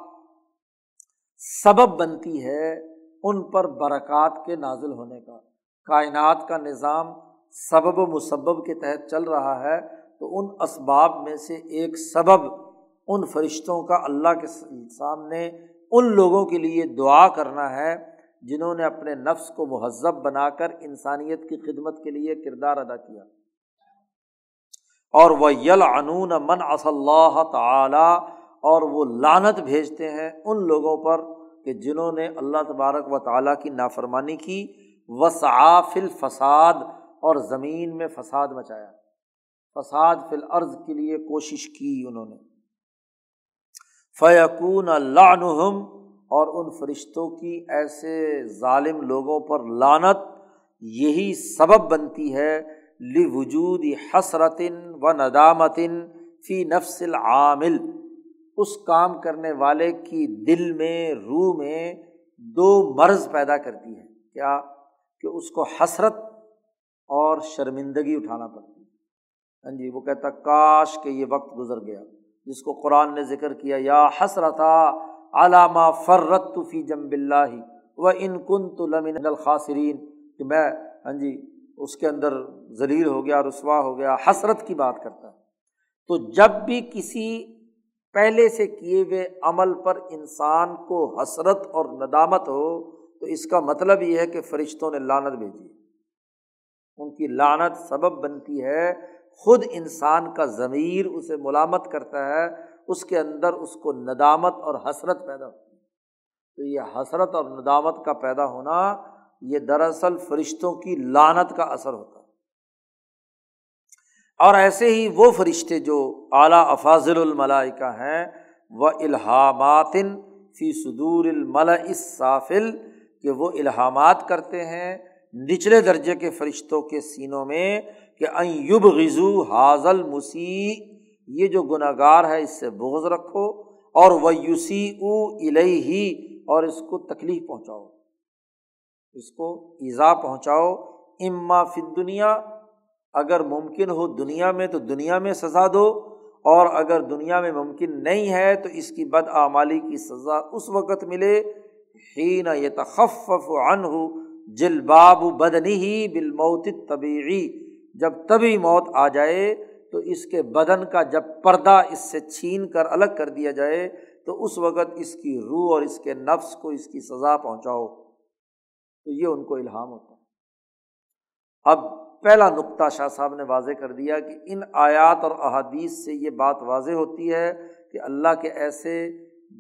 سبب بنتی ہے ان پر برکات کے نازل ہونے کا۔ کائنات کا نظام سبب و مسبب کے تحت چل رہا ہے، تو ان اسباب میں سے ایک سبب ان فرشتوں کا اللہ کے سامنے ان لوگوں کے لیے دعا کرنا ہے، جنہوں نے اپنے نفس کو مہذب بنا کر انسانیت کی خدمت کے لیے کردار ادا کیا۔ اور وہ یل عنون من اص اللہ تعالی اور وہ لانت بھیجتے ہیں ان لوگوں پر کہ جنہوں نے اللہ تبارک و تعالیٰ کی نافرمانی کی۔ وسعف الفساد، اور زمین میں فساد مچایا۔ فساد فی الارض کے لیے کوشش کی انہوں نے۔ فیقون اللہ اور ان فرشتوں کی ایسے ظالم لوگوں پر لانت یہی سبب بنتی ہے لی وجود حسرتن و ندامتن فی نفس العامل، اس کام کرنے والے کی دل میں، روح میں دو مرض پیدا کرتی ہے کیا؟ کہ اس کو حسرت اور شرمندگی اٹھانا پڑتی ہے۔ ہاں جی وہ کہتا، کاش کہ یہ وقت گزر گیا۔ جس کو قرآن نے ذکر کیا، یا حسرتا علامہ فرت فی جم بلّہ و ان کن تو لمن الخاصرین کہ میں ہاں جی اس کے اندر ذلیل ہو گیا، رسوا ہو گیا، حسرت کی بات کرتا ہے۔ تو جب بھی کسی پہلے سے کیے ہوئے عمل پر انسان کو حسرت اور ندامت ہو، تو اس کا مطلب یہ ہے کہ فرشتوں نے لانت بھیجی۔ ان کی لانت سبب بنتی ہے، خود انسان کا ضمیر اسے ملامت کرتا ہے، اس کے اندر اس کو ندامت اور حسرت پیدا ہوتی ہے۔ تو یہ حسرت اور ندامت کا پیدا ہونا یہ دراصل فرشتوں کی لانت کا اثر ہوتا ہے۔ اور ایسے ہی وہ فرشتے جو اعلیٰ افاظل الملائکہ ہیں، وہ الحامات فی صدور الملا صافل کہ وہ الحامات کرتے ہیں نچلے درجے کے فرشتوں کے سینوں میں، کہ ایوب غزو حاضل مسیح یہ جو گناہ گار ہے اس سے بغض رکھو، اور وہ یوسی او ہی اور اس کو تکلیف پہنچاؤ۔ اس کو ایزا پہنچاؤ۔ اما فت دنیا اگر ممکن ہو دنیا میں تو دنیا میں سزا دو، اور اگر دنیا میں ممکن نہیں ہے تو اس کی بد آمالی کی سزا اس وقت ملے۔ ہی نہ یہ تخف ان ہو جل باب بدنی ہی بالموت طبیعی جب تبھی موت آ جائے تو اس کے بدن کا جب پردہ اس سے چھین کر الگ کر دیا جائے تو اس وقت اس کی روح اور اس کے نفس کو اس کی سزا پہنچاؤ۔ تو یہ ان کو الہام ہوتا ہے۔ اب پہلا نقطہ شاہ صاحب نے واضح کر دیا کہ ان آیات اور احادیث سے یہ بات واضح ہوتی ہے کہ اللہ کے ایسے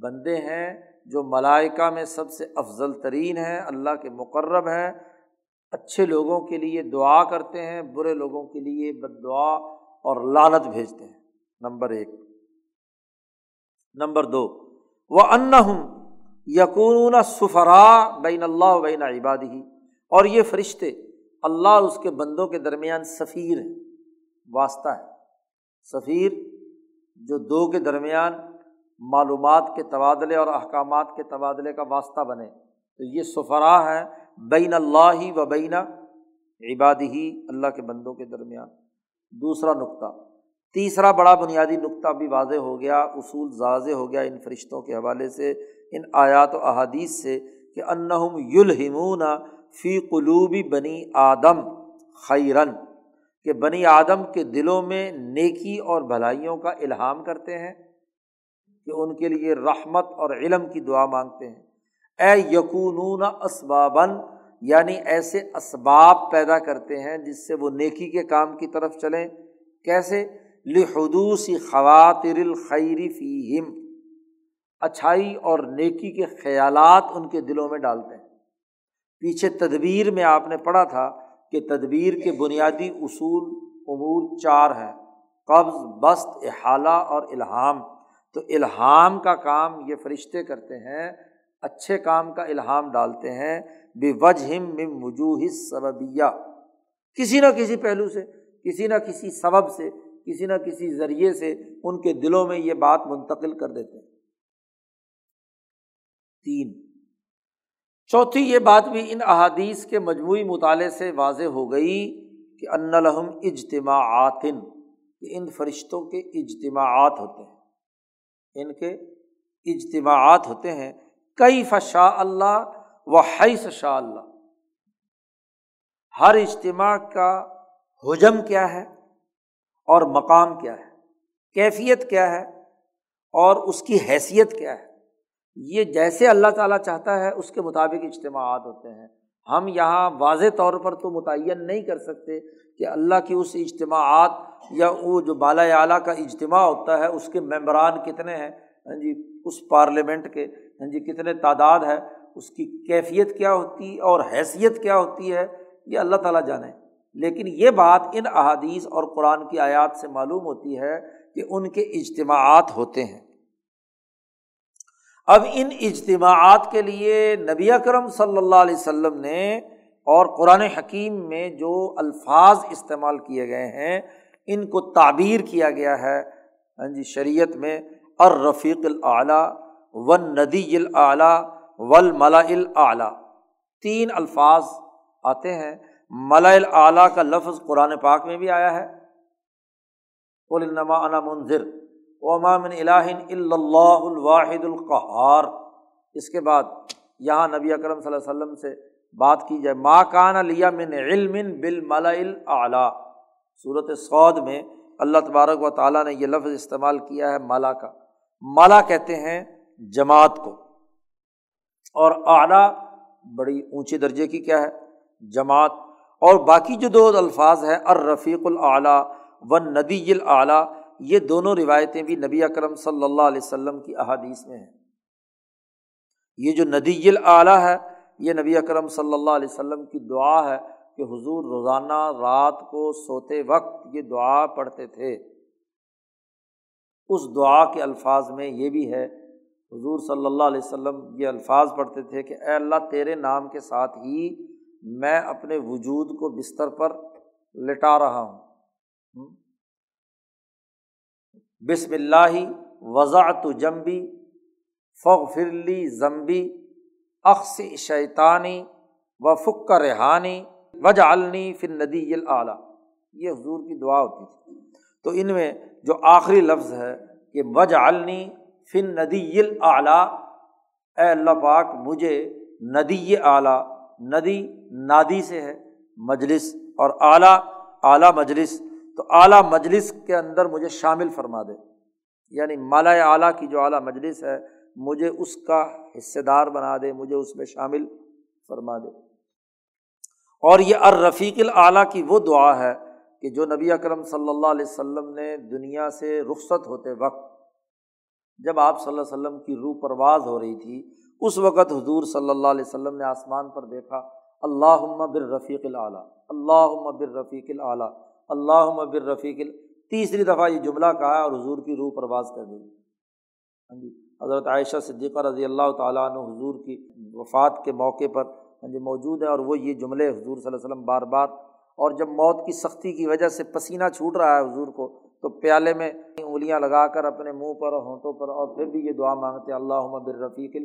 بندے ہیں جو ملائکہ میں سب سے افضل ترین ہیں، اللہ کے مقرب ہیں، اچھے لوگوں کے لیے دعا کرتے ہیں، برے لوگوں کے لیے بد دعا اور لالت بھیجتے ہیں۔ نمبر ایک۔ نمبر دو۔ وہ ان یقون سفرا بین اللہ بین عبادی اور یہ فرشتے اللہ اور اس کے بندوں کے درمیان سفیر ہیں، واسطہ ہے سفیر جو دو کے درمیان معلومات کے تبادلے اور احکامات کے تبادلے کا واسطہ بنے۔ تو یہ سفرا ہے بین اللہ ہی و بین عبادی ہی اللہ کے بندوں کے درمیان۔ دوسرا نقطہ۔ تیسرا بڑا بنیادی نقطہ بھی واضح ہو گیا، اصول واضح ہو گیا ان فرشتوں کے حوالے سے۔ ان آیات و احادیث سے کہ انہم یلحمون فی قلوبی بنی آدم خیرن کہ بنی آدم کے دلوں میں نیکی اور بھلائیوں کا الہام کرتے ہیں، کہ ان کے لیے رحمت اور علم کی دعا مانگتے ہیں۔ اے یقون اسبابً یعنی ایسے اسباب پیدا کرتے ہیں جس سے وہ نیکی کے کام کی طرف چلیں۔ کیسے؟ لحدوسی خواتر الخیری فیم اچھائی اور نیکی کے خیالات ان کے دلوں میں ڈالتے ہیں۔ پیچھے تدبیر میں آپ نے پڑھا تھا کہ تدبیر کے بنیادی اصول امور چار ہیں، قبض بست احالہ اور الہام۔ تو الہام کا کام یہ فرشتے کرتے ہیں، اچھے کام کا الہام ڈالتے ہیں بے وجہ مم وجوہ سببیہ کسی نہ کسی پہلو سے، کسی نہ کسی سبب سے، کسی نہ کسی ذریعے سے ان کے دلوں میں یہ بات منتقل کر دیتے ہیں۔ تین۔ چوتھی یہ بات بھی ان احادیث کے مجموعی مطالعے سے واضح ہو گئی کہ ان لحم اجتماعات کہ ان فرشتوں کے اجتماعات ہوتے ہیں۔ ان کے اجتماعات ہوتے ہیں۔ کئی فشا اللہ و حیث شاء اللہ۔ ہر اجتماع کا حجم کیا ہے اور مقام کیا ہے؟ کیفیت کیا ہے اور اس کی حیثیت کیا ہے؟ یہ جیسے اللہ تعالیٰ چاہتا ہے، اس کے مطابق اجتماعات ہوتے ہیں۔ ہم یہاں واضح طور پر تو متعین نہیں کر سکتے کہ اللہ کی اس اجتماعات یا وہ جو بالا اعلیٰ کا اجتماع ہوتا ہے، اس کے ممبران کتنے ہیں۔ ہاں جی اس پارلیمنٹ کے ہاں جی کتنے تعداد ہے، اس کی کیفیت کیا ہوتی اور حیثیت کیا ہوتی ہے، یہ اللہ تعالیٰ جانے۔ لیکن یہ بات ان احادیث اور قرآن کی آیات سے معلوم ہوتی ہے کہ ان کے اجتماعات ہوتے ہیں۔ اب ان اجتماعات کے لیے نبی اکرم صلی اللہ علیہ وسلم نے اور قرآن حکیم میں جو الفاظ استعمال کیے گئے ہیں، ان کو تعبیر کیا گیا ہے۔ ہاں جی شریعت میں الرفیق العلیٰ و ندی العلیٰ ول ملا العلیٰ تین الفاظ آتے ہیں۔ ملا اعلیٰ کا لفظ قرآن پاک میں بھی آیا ہے۔ قلنما انا منظر امام الہن اللہ الواحد القحار اس کے بعد یہاں نبی اکرم صلی اللہ علیہ وسلم سے بات کی جائے ماں کان علیہ من علم بال ملا اعلیٰ صورت سعود میں اللہ تبارک و تعالیٰ نے یہ لفظ استعمال کیا ہے مالا کا۔ مالا کہتے ہیں جماعت کو۔ اور اعلیٰ بڑی اونچے درجے کی کیا ہے؟ جماعت۔ اور باقی جو دو الفاظ ہیں، الرفیق العلیٰ و ندی العلیٰ یہ دونوں روایتیں بھی نبی اکرم صلی اللہ علیہ وسلم کی احادیث میں ہیں۔ یہ جو ندی العلیٰ ہے، یہ نبی اکرم صلی اللہ علیہ وسلم کی دعا ہے کہ حضور روزانہ رات کو سوتے وقت یہ دعا پڑھتے تھے۔ اس دعا کے الفاظ میں یہ بھی ہے، حضور صلی اللہ علیہ وسلم یہ الفاظ پڑھتے تھے کہ اے اللہ تیرے نام کے ساتھ ہی میں اپنے وجود کو بستر پر لٹا رہا ہوں۔ بسم اللہ وضاء جمبی فغ فرلی زمبی اخص شیطانی و فک ریحانی وج علنی فن ندی اعلیٰ یہ حضور کی دعا ہوتی تھی۔ تو ان میں جو آخری لفظ ہے کہ وج علنی فن ندی اعلیٰ اے اللہ پاک، مجھے ندی اعلیٰ، ندی نادی سے ہے، مجلس اور اعلیٰ اعلیٰ مجلس۔ تو اعلیٰ مجلس کے اندر مجھے شامل فرما دے۔ یعنی مالا اعلیٰ کی جو اعلیٰ مجلس ہے، مجھے اس کا حصے دار بنا دے، مجھے اس میں شامل فرما دے۔ اور یہ الرفیق العلیٰ کی وہ دعا ہے کہ جو نبی اکرم صلی اللہ علیہ وسلم نے دنیا سے رخصت ہوتے وقت، جب آپ صلی اللہ علیہ وسلم کی روح پرواز ہو رہی تھی، اس وقت حضور صلی اللہ علیہ وسلم نے آسمان پر دیکھا اللہ بر رفیق العلیٰ اللہ بر رفیق العلیٰ اللہ بر رفیق تیسری دفعہ یہ جملہ کہا اور حضور کی روح پرواز کر دی۔ ہاں جی حضرت عائشہ صدیقہ رضی اللہ تعالیٰ عنہ حضور کی وفات کے موقع پر ہاں جی موجود ہے اور وہ یہ جملے حضور صلی اللہ علیہ وسلم بار بار اور جب موت کی سختی کی وجہ سے پسینہ چھوٹ رہا ہے حضور کو تو پیالے میں انگلیاں لگا کر اپنے منہ پر اور ہونٹوں پر اور پھر بھی یہ دعا مانگتے ہیں اللہ بر رفیق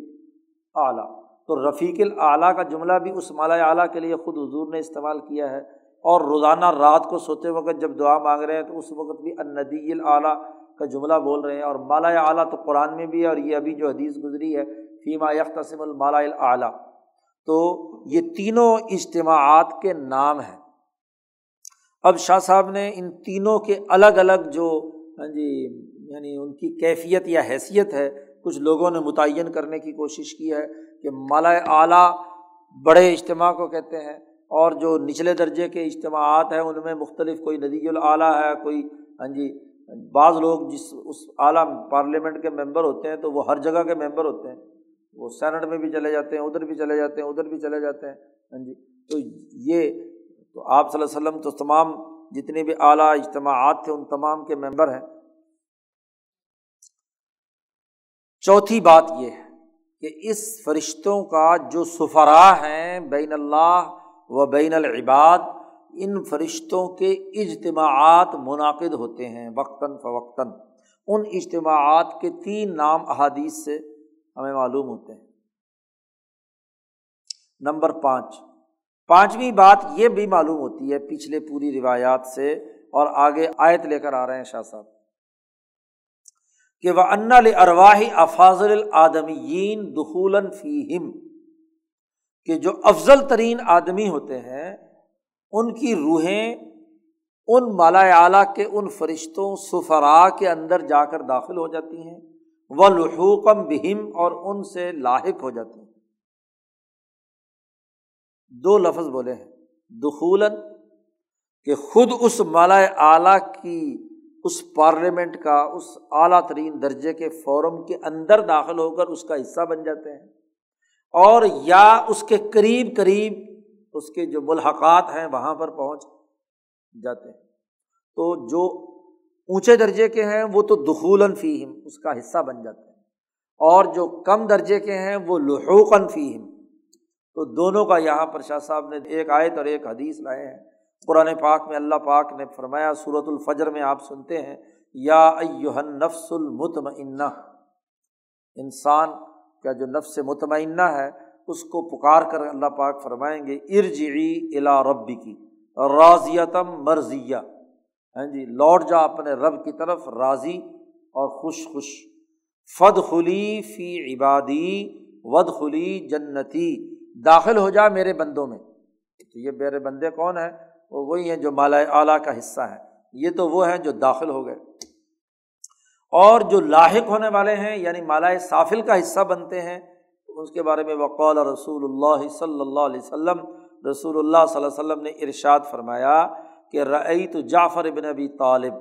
اعلیٰ تو رفیق اعلیٰ کا جملہ بھی اس مالا اعلیٰ کے لیے خود حضور نے استعمال کیا ہے۔ اور روزانہ رات کو سوتے وقت جب دعا مانگ رہے ہیں تو اس وقت بھی الندی اعلیٰ کا جملہ بول رہے ہیں اور مالا اعلیٰ تو قرآن میں بھی ہے اور یہ ابھی جو حدیث گزری ہے، فیما یکتسم المالا اعلیٰ تو یہ تینوں اجتماعات کے نام ہیں۔ اب شاہ صاحب نے ان تینوں کے الگ الگ جو ہاں جی یعنی ان کی کیفیت یا حیثیت ہے، کچھ لوگوں نے متعین کرنے کی کوشش کی ہے کہ مالا اعلیٰ بڑے اجتماع کو کہتے ہیں۔ اور جو نچلے درجے کے اجتماعات ہیں، ان میں مختلف کوئی ندی الاعلیٰ ہے، کوئی ہاں جی بعض لوگ جس، اس اعلیٰ پارلیمنٹ کے ممبر ہوتے ہیں تو وہ ہر جگہ کے ممبر ہوتے ہیں۔ وہ سینٹ میں بھی چلے جاتے ہیں، ادھر بھی چلے جاتے ہیں، ادھر بھی چلے جاتے ہیں ہاں جی۔ تو یہ، تو آپ صلی اللہ علیہ وسلم تو تمام جتنے بھی اعلیٰ اجتماعات تھے، ان تمام کے ممبر ہیں۔ چوتھی بات یہ ہے کہ اس فرشتوں کا جو سفرا ہیں بین اللہ و بین العباد، ان فرشتوں کے اجتماعات منعقد ہوتے ہیں وقتاً فوقتاً۔ ان اجتماعات کے تین نام احادیث سے ہمیں معلوم ہوتے ہیں۔ نمبر پانچ۔ پانچویں بات یہ بھی معلوم ہوتی ہے پچھلے پوری روایات سے اور آگے آیت لے کر آ رہے ہیں شاہ صاحب۔ کہ وہ ان ارواہی افاظل العدمین فیم کہ جو افضل ترین آدمی ہوتے ہیں، ان کی روحیں ان مالا اعلیٰ کے ان فرشتوں سفرا کے اندر جا کر داخل ہو جاتی ہیں وہ لحوقم بہم اور ان سے لاحق ہو جاتی ہیں۔ دو لفظ بولے ہیں دخولن کہ خود اس مالا اعلیٰ کی، اس پارلیمنٹ کا، اس اعلیٰ ترین درجے کے فورم کے اندر داخل ہو کر اس کا حصہ بن جاتے ہیں۔ اور یا اس کے قریب قریب اس کے جو ملحقات ہیں وہاں پر پہنچ جاتے ہیں۔ تو جو اونچے درجے کے ہیں وہ تو دخول فیم اس کا حصہ بن جاتے ہیں۔ اور جو کم درجے کے ہیں وہ لحوقن فیم تو دونوں کا یہاں پر شاہ صاحب نے ایک آیت اور ایک حدیث لائے ہیں۔ قرآن پاک میں اللہ پاک نے فرمایا صورت الفجر میں آپ سنتے ہیں، یا نفس المطمئنہ، انسان کا جو نفس مطمئنہ ہے، اس کو پکار کر اللہ پاک فرمائیں گے، ارجعی الا ربی کی راضیتم مرضیہ۔ ہاں جی لوٹ جا اپنے رب کی طرف، راضی اور خوش خوش۔ فد خلی فی عبادی ود خلی جنتی۔ داخل ہو جا میرے بندوں میں۔ تو یہ میرے بندے کون ہیں؟ وہ وہی ہیں جو مالا اعلیٰ کا حصہ ہیں۔ یہ تو وہ ہیں جو داخل ہو گئے۔ اور جو لاحق ہونے والے ہیں یعنی مالا سافل کا حصہ بنتے ہیں، اس کے بارے میں وقول رسول اللہ صلی اللہ علیہ وسلم رسول اللہ صلی اللہ علیہ وسلم نے ارشاد فرمایا کہ رعی تو جعفر ابن ابی طالب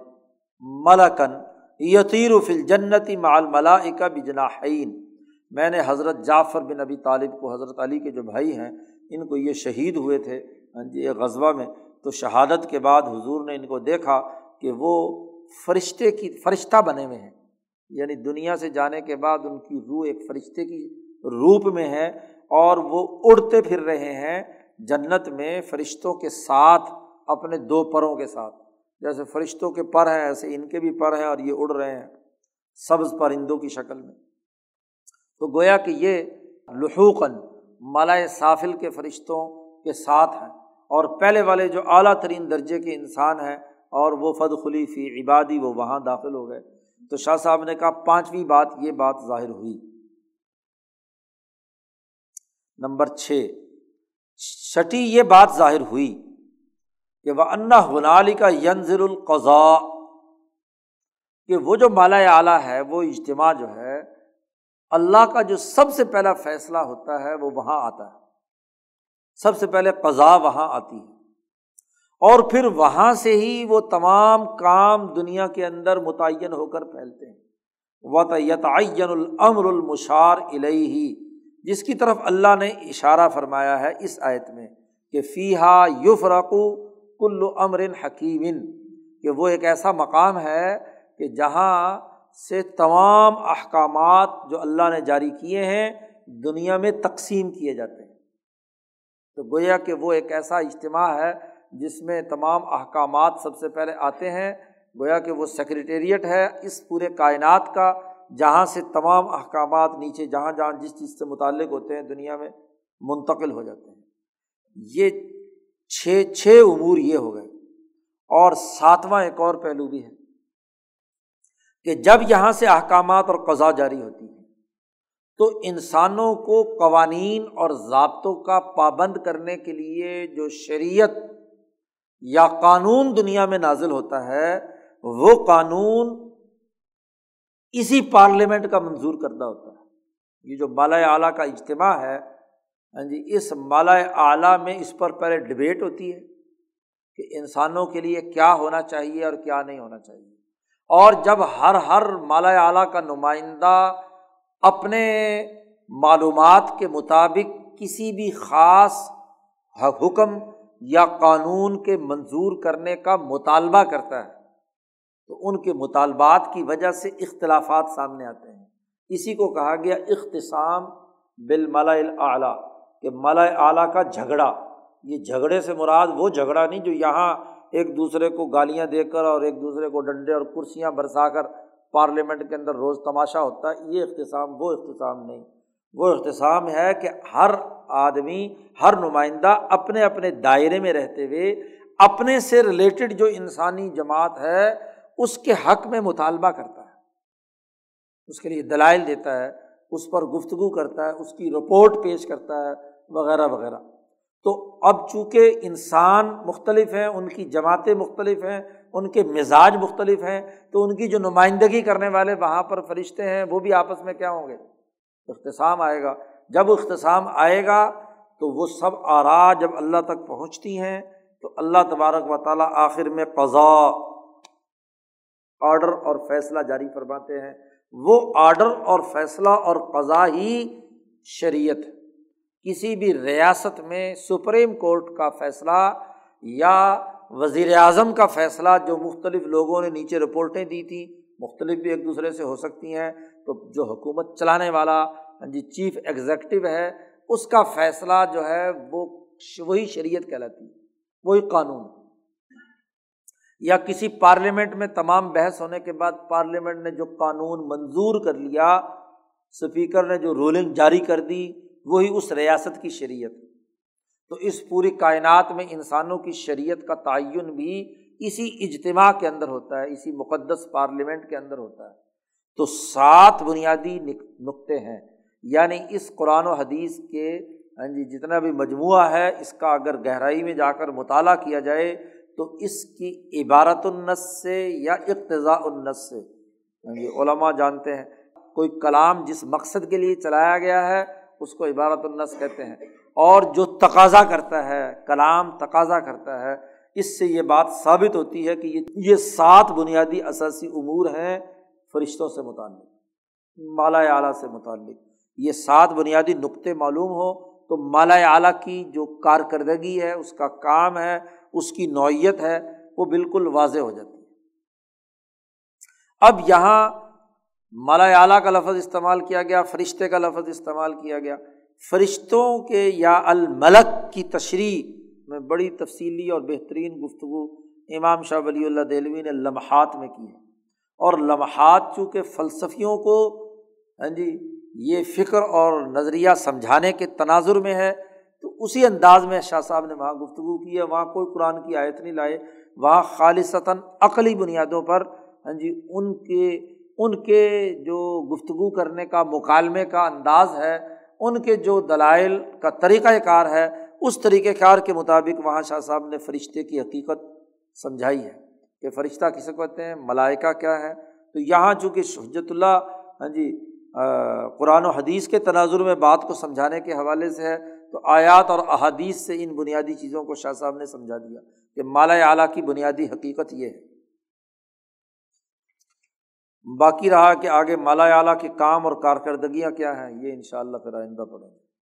ملکن یتیر فل جنتی مال ملائکہ بجناحین۔ میں نے حضرت جعفر بن ابی طالب کو، حضرت علی کے جو بھائی ہیں، ان کو یہ شہید ہوئے تھے ہاں جی یہ غزبہ میں۔ تو شہادت کے بعد حضور نے ان کو دیکھا کہ وہ فرشتے کی فرشتہ بنے ہوئے ہیں۔ یعنی دنیا سے جانے کے بعد ان کی روح ایک فرشتے کی روپ میں ہے اور وہ اڑتے پھر رہے ہیں جنت میں فرشتوں کے ساتھ، اپنے دو پروں کے ساتھ۔ جیسے فرشتوں کے پر ہیں، ایسے ان کے بھی پر ہیں اور یہ اڑ رہے ہیں سبز پرندوں کی شکل میں۔ تو گویا کہ یہ لحوقاً مالائے سافل کے فرشتوں کے ساتھ ہیں اور پہلے والے جو اعلیٰ ترین درجے کے انسان ہیں اور وہ فد خلیفی عبادی وہ وہاں داخل ہو گئے۔ تو شاہ صاحب نے کہا، پانچویں بات یہ بات ظاہر ہوئی۔ نمبر چھ چھٹی یہ بات ظاہر ہوئی کہ وہ انا حنالی کا ینزل القضا کہ وہ جو مالا اعلیٰ ہے، وہ اجتماع جو ہے، اللہ کا جو سب سے پہلا فیصلہ ہوتا ہے، وہ وہاں آتا ہے۔ سب سے پہلے قضا وہاں آتی ہے۔ اور پھر وہاں سے ہی وہ تمام کام دنیا کے اندر متعین ہو کر پھیلتے ہیں۔ و تعین العمر المشار علیہ جس کی طرف اللہ نے اشارہ فرمایا ہے اس آیت میں کہ فیحا یوف رقو کل امر حکیم کہ وہ ایک ایسا مقام ہے کہ جہاں سے تمام احکامات جو اللہ نے جاری کیے ہیں دنیا میں تقسیم کیے جاتے ہیں۔ تو گویا کہ وہ ایک ایسا اجتماع ہے جس میں تمام احکامات سب سے پہلے آتے ہیں، گویا کہ وہ سیکریٹریٹ ہے اس پورے کائنات کا، جہاں سے تمام احکامات نیچے جہاں جہاں جس چیز سے متعلق ہوتے ہیں دنیا میں منتقل ہو جاتے ہیں۔ یہ چھ چھ امور یہ ہو گئے۔ اور ساتواں ایک اور پہلو بھی ہے کہ جب یہاں سے احکامات اور قضا جاری ہوتی ہے تو انسانوں کو قوانین اور ضابطوں کا پابند کرنے کے لیے جو شریعت یا قانون دنیا میں نازل ہوتا ہے، وہ قانون اسی پارلیمنٹ کا منظور کردہ ہوتا ہے۔ یہ جو مالا اعلیٰ کا اجتماع ہے ہاں جی اس مالا اعلیٰ میں اس پر پہلے ڈبیٹ ہوتی ہے کہ انسانوں کے لیے کیا ہونا چاہیے اور کیا نہیں ہونا چاہیے۔ اور جب ہر ہر مالا اعلیٰ کا نمائندہ اپنے معلومات کے مطابق کسی بھی خاص حکم یا قانون کے منظور کرنے کا مطالبہ کرتا ہے، تو ان کے مطالبات کی وجہ سے اختلافات سامنے آتے ہیں۔ اسی کو کہا گیا اختصام بال ملا اعلیٰ کہ ملا اعلیٰ کا جھگڑا۔ یہ جھگڑے سے مراد وہ جھگڑا نہیں جو یہاں ایک دوسرے کو گالیاں دے کر اور ایک دوسرے کو ڈنڈے اور کرسیاں برسا کر پارلیمنٹ کے اندر روز تماشا ہوتا ہے یہ اختصام، وہ اختصام نہیں۔ وہ اختصام ہے کہ ہر آدمی، ہر نمائندہ اپنے اپنے دائرے میں رہتے ہوئے اپنے سے ریلیٹڈ جو انسانی جماعت ہے، اس کے حق میں مطالبہ کرتا ہے۔ اس کے لیے دلائل دیتا ہے، اس پر گفتگو کرتا ہے، اس کی رپورٹ پیش کرتا ہے، وغیرہ وغیرہ۔ تو اب چونکہ انسان مختلف ہیں، ان کی جماعتیں مختلف ہیں، ان کے مزاج مختلف ہیں، تو ان کی جو نمائندگی کرنے والے وہاں پر فرشتے ہیں، وہ بھی آپس میں کیا ہوں گے؟ اختصام آئے گا۔ جب اختصام آئے گا تو وہ سب آرا جب اللہ تک پہنچتی ہیں تو اللہ تبارک و تعالیٰ آخر میں قضا آڈر اور فیصلہ جاری فرماتے ہیں۔ وہ آڈر اور فیصلہ اور قضا ہی شریعت۔ کسی بھی ریاست میں سپریم کورٹ کا فیصلہ یا وزیر اعظم کا فیصلہ جو مختلف لوگوں نے نیچے رپورٹیں دی تھیں، مختلف بھی ایک دوسرے سے ہو سکتی ہیں۔ تو جو حکومت چلانے والا ہاں جی چیف ایگزیکٹو ہے، اس کا فیصلہ جو ہے وہ وہی شریعت کہلاتی ہے، وہی قانون۔ یا کسی پارلیمنٹ میں تمام بحث ہونے کے بعد پارلیمنٹ نے جو قانون منظور کر لیا اسپیکر نے جو رولنگ جاری کر دی، وہی اس ریاست کی شریعت۔ تو اس پوری کائنات میں انسانوں کی شریعت کا تعین بھی اسی اجتماع کے اندر ہوتا ہے، اسی مقدس پارلیمنٹ کے اندر ہوتا ہے۔ تو سات بنیادی نقطے ہیں۔ یعنی اس قرآن و حدیث کے ہاں جی جتنا بھی مجموعہ ہے، اس کا اگر گہرائی میں جا کر مطالعہ کیا جائے، تو اس کی عبارت النس سے یا اقتضاء النس سے ہاں جی علماء جانتے ہیں۔ کوئی کلام جس مقصد کے لیے چلایا گیا ہے، اس کو عبارت النس کہتے ہیں۔ اور جو تقاضا کرتا ہے، کلام تقاضا کرتا ہے، اس سے یہ بات ثابت ہوتی ہے کہ یہ سات بنیادی اثاثی امور ہیں۔ فرشتوں سے متعلق، مالا اعلیٰ سے متعلق۔ یہ سات بنیادی نقطے معلوم ہو تو مالا اعلیٰ کی جو کارکردگی ہے، اس کا کام ہے، اس کی نوعیت ہے، وہ بالکل واضح ہو جاتی ہے۔ اب یہاں مالا اعلیٰ کا لفظ استعمال کیا گیا، فرشتے کا لفظ استعمال کیا گیا۔ فرشتوں کے یا الملک کی تشریح میں بڑی تفصیلی اور بہترین گفتگو امام شاہ ولی اللہ دہلوی نے لمحات میں کی ہے۔ اور لمحات چونکہ فلسفیوں کو ہاں جی یہ فکر اور نظریہ سمجھانے کے تناظر میں ہے، تو اسی انداز میں شاہ صاحب نے وہاں گفتگو کی ہے، وہاں کوئی قرآن کی آیت نہیں لائے، وہاں خالصتاً عقلی بنیادوں پر ہاں جی ان کے ان کے جو گفتگو کرنے کا، مکالمے کا انداز ہے، ان کے جو دلائل کا طریقۂ کار ہے، اس طریقۂ کار کے مطابق وہاں شاہ صاحب نے فرشتے کی حقیقت سمجھائی ہے۔ کہ فرشتہ کسے کہتے ہیں؟ ملائکہ کیا ہے؟ تو یہاں چونکہ شہجت اللہ ہاں جی قرآن و حدیث کے تناظر میں بات کو سمجھانے کے حوالے سے ہے، تو آیات اور احادیث سے ان بنیادی چیزوں کو شاہ صاحب نے سمجھا دیا کہ مالا اعلیٰ کی بنیادی حقیقت یہ ہے۔ باقی رہا کہ آگے مالا اعلیٰ کے کام اور کارکردگیاں کیا ہیں؟ یہ ان شاء اللہ پھر آئندہ پڑیں گے۔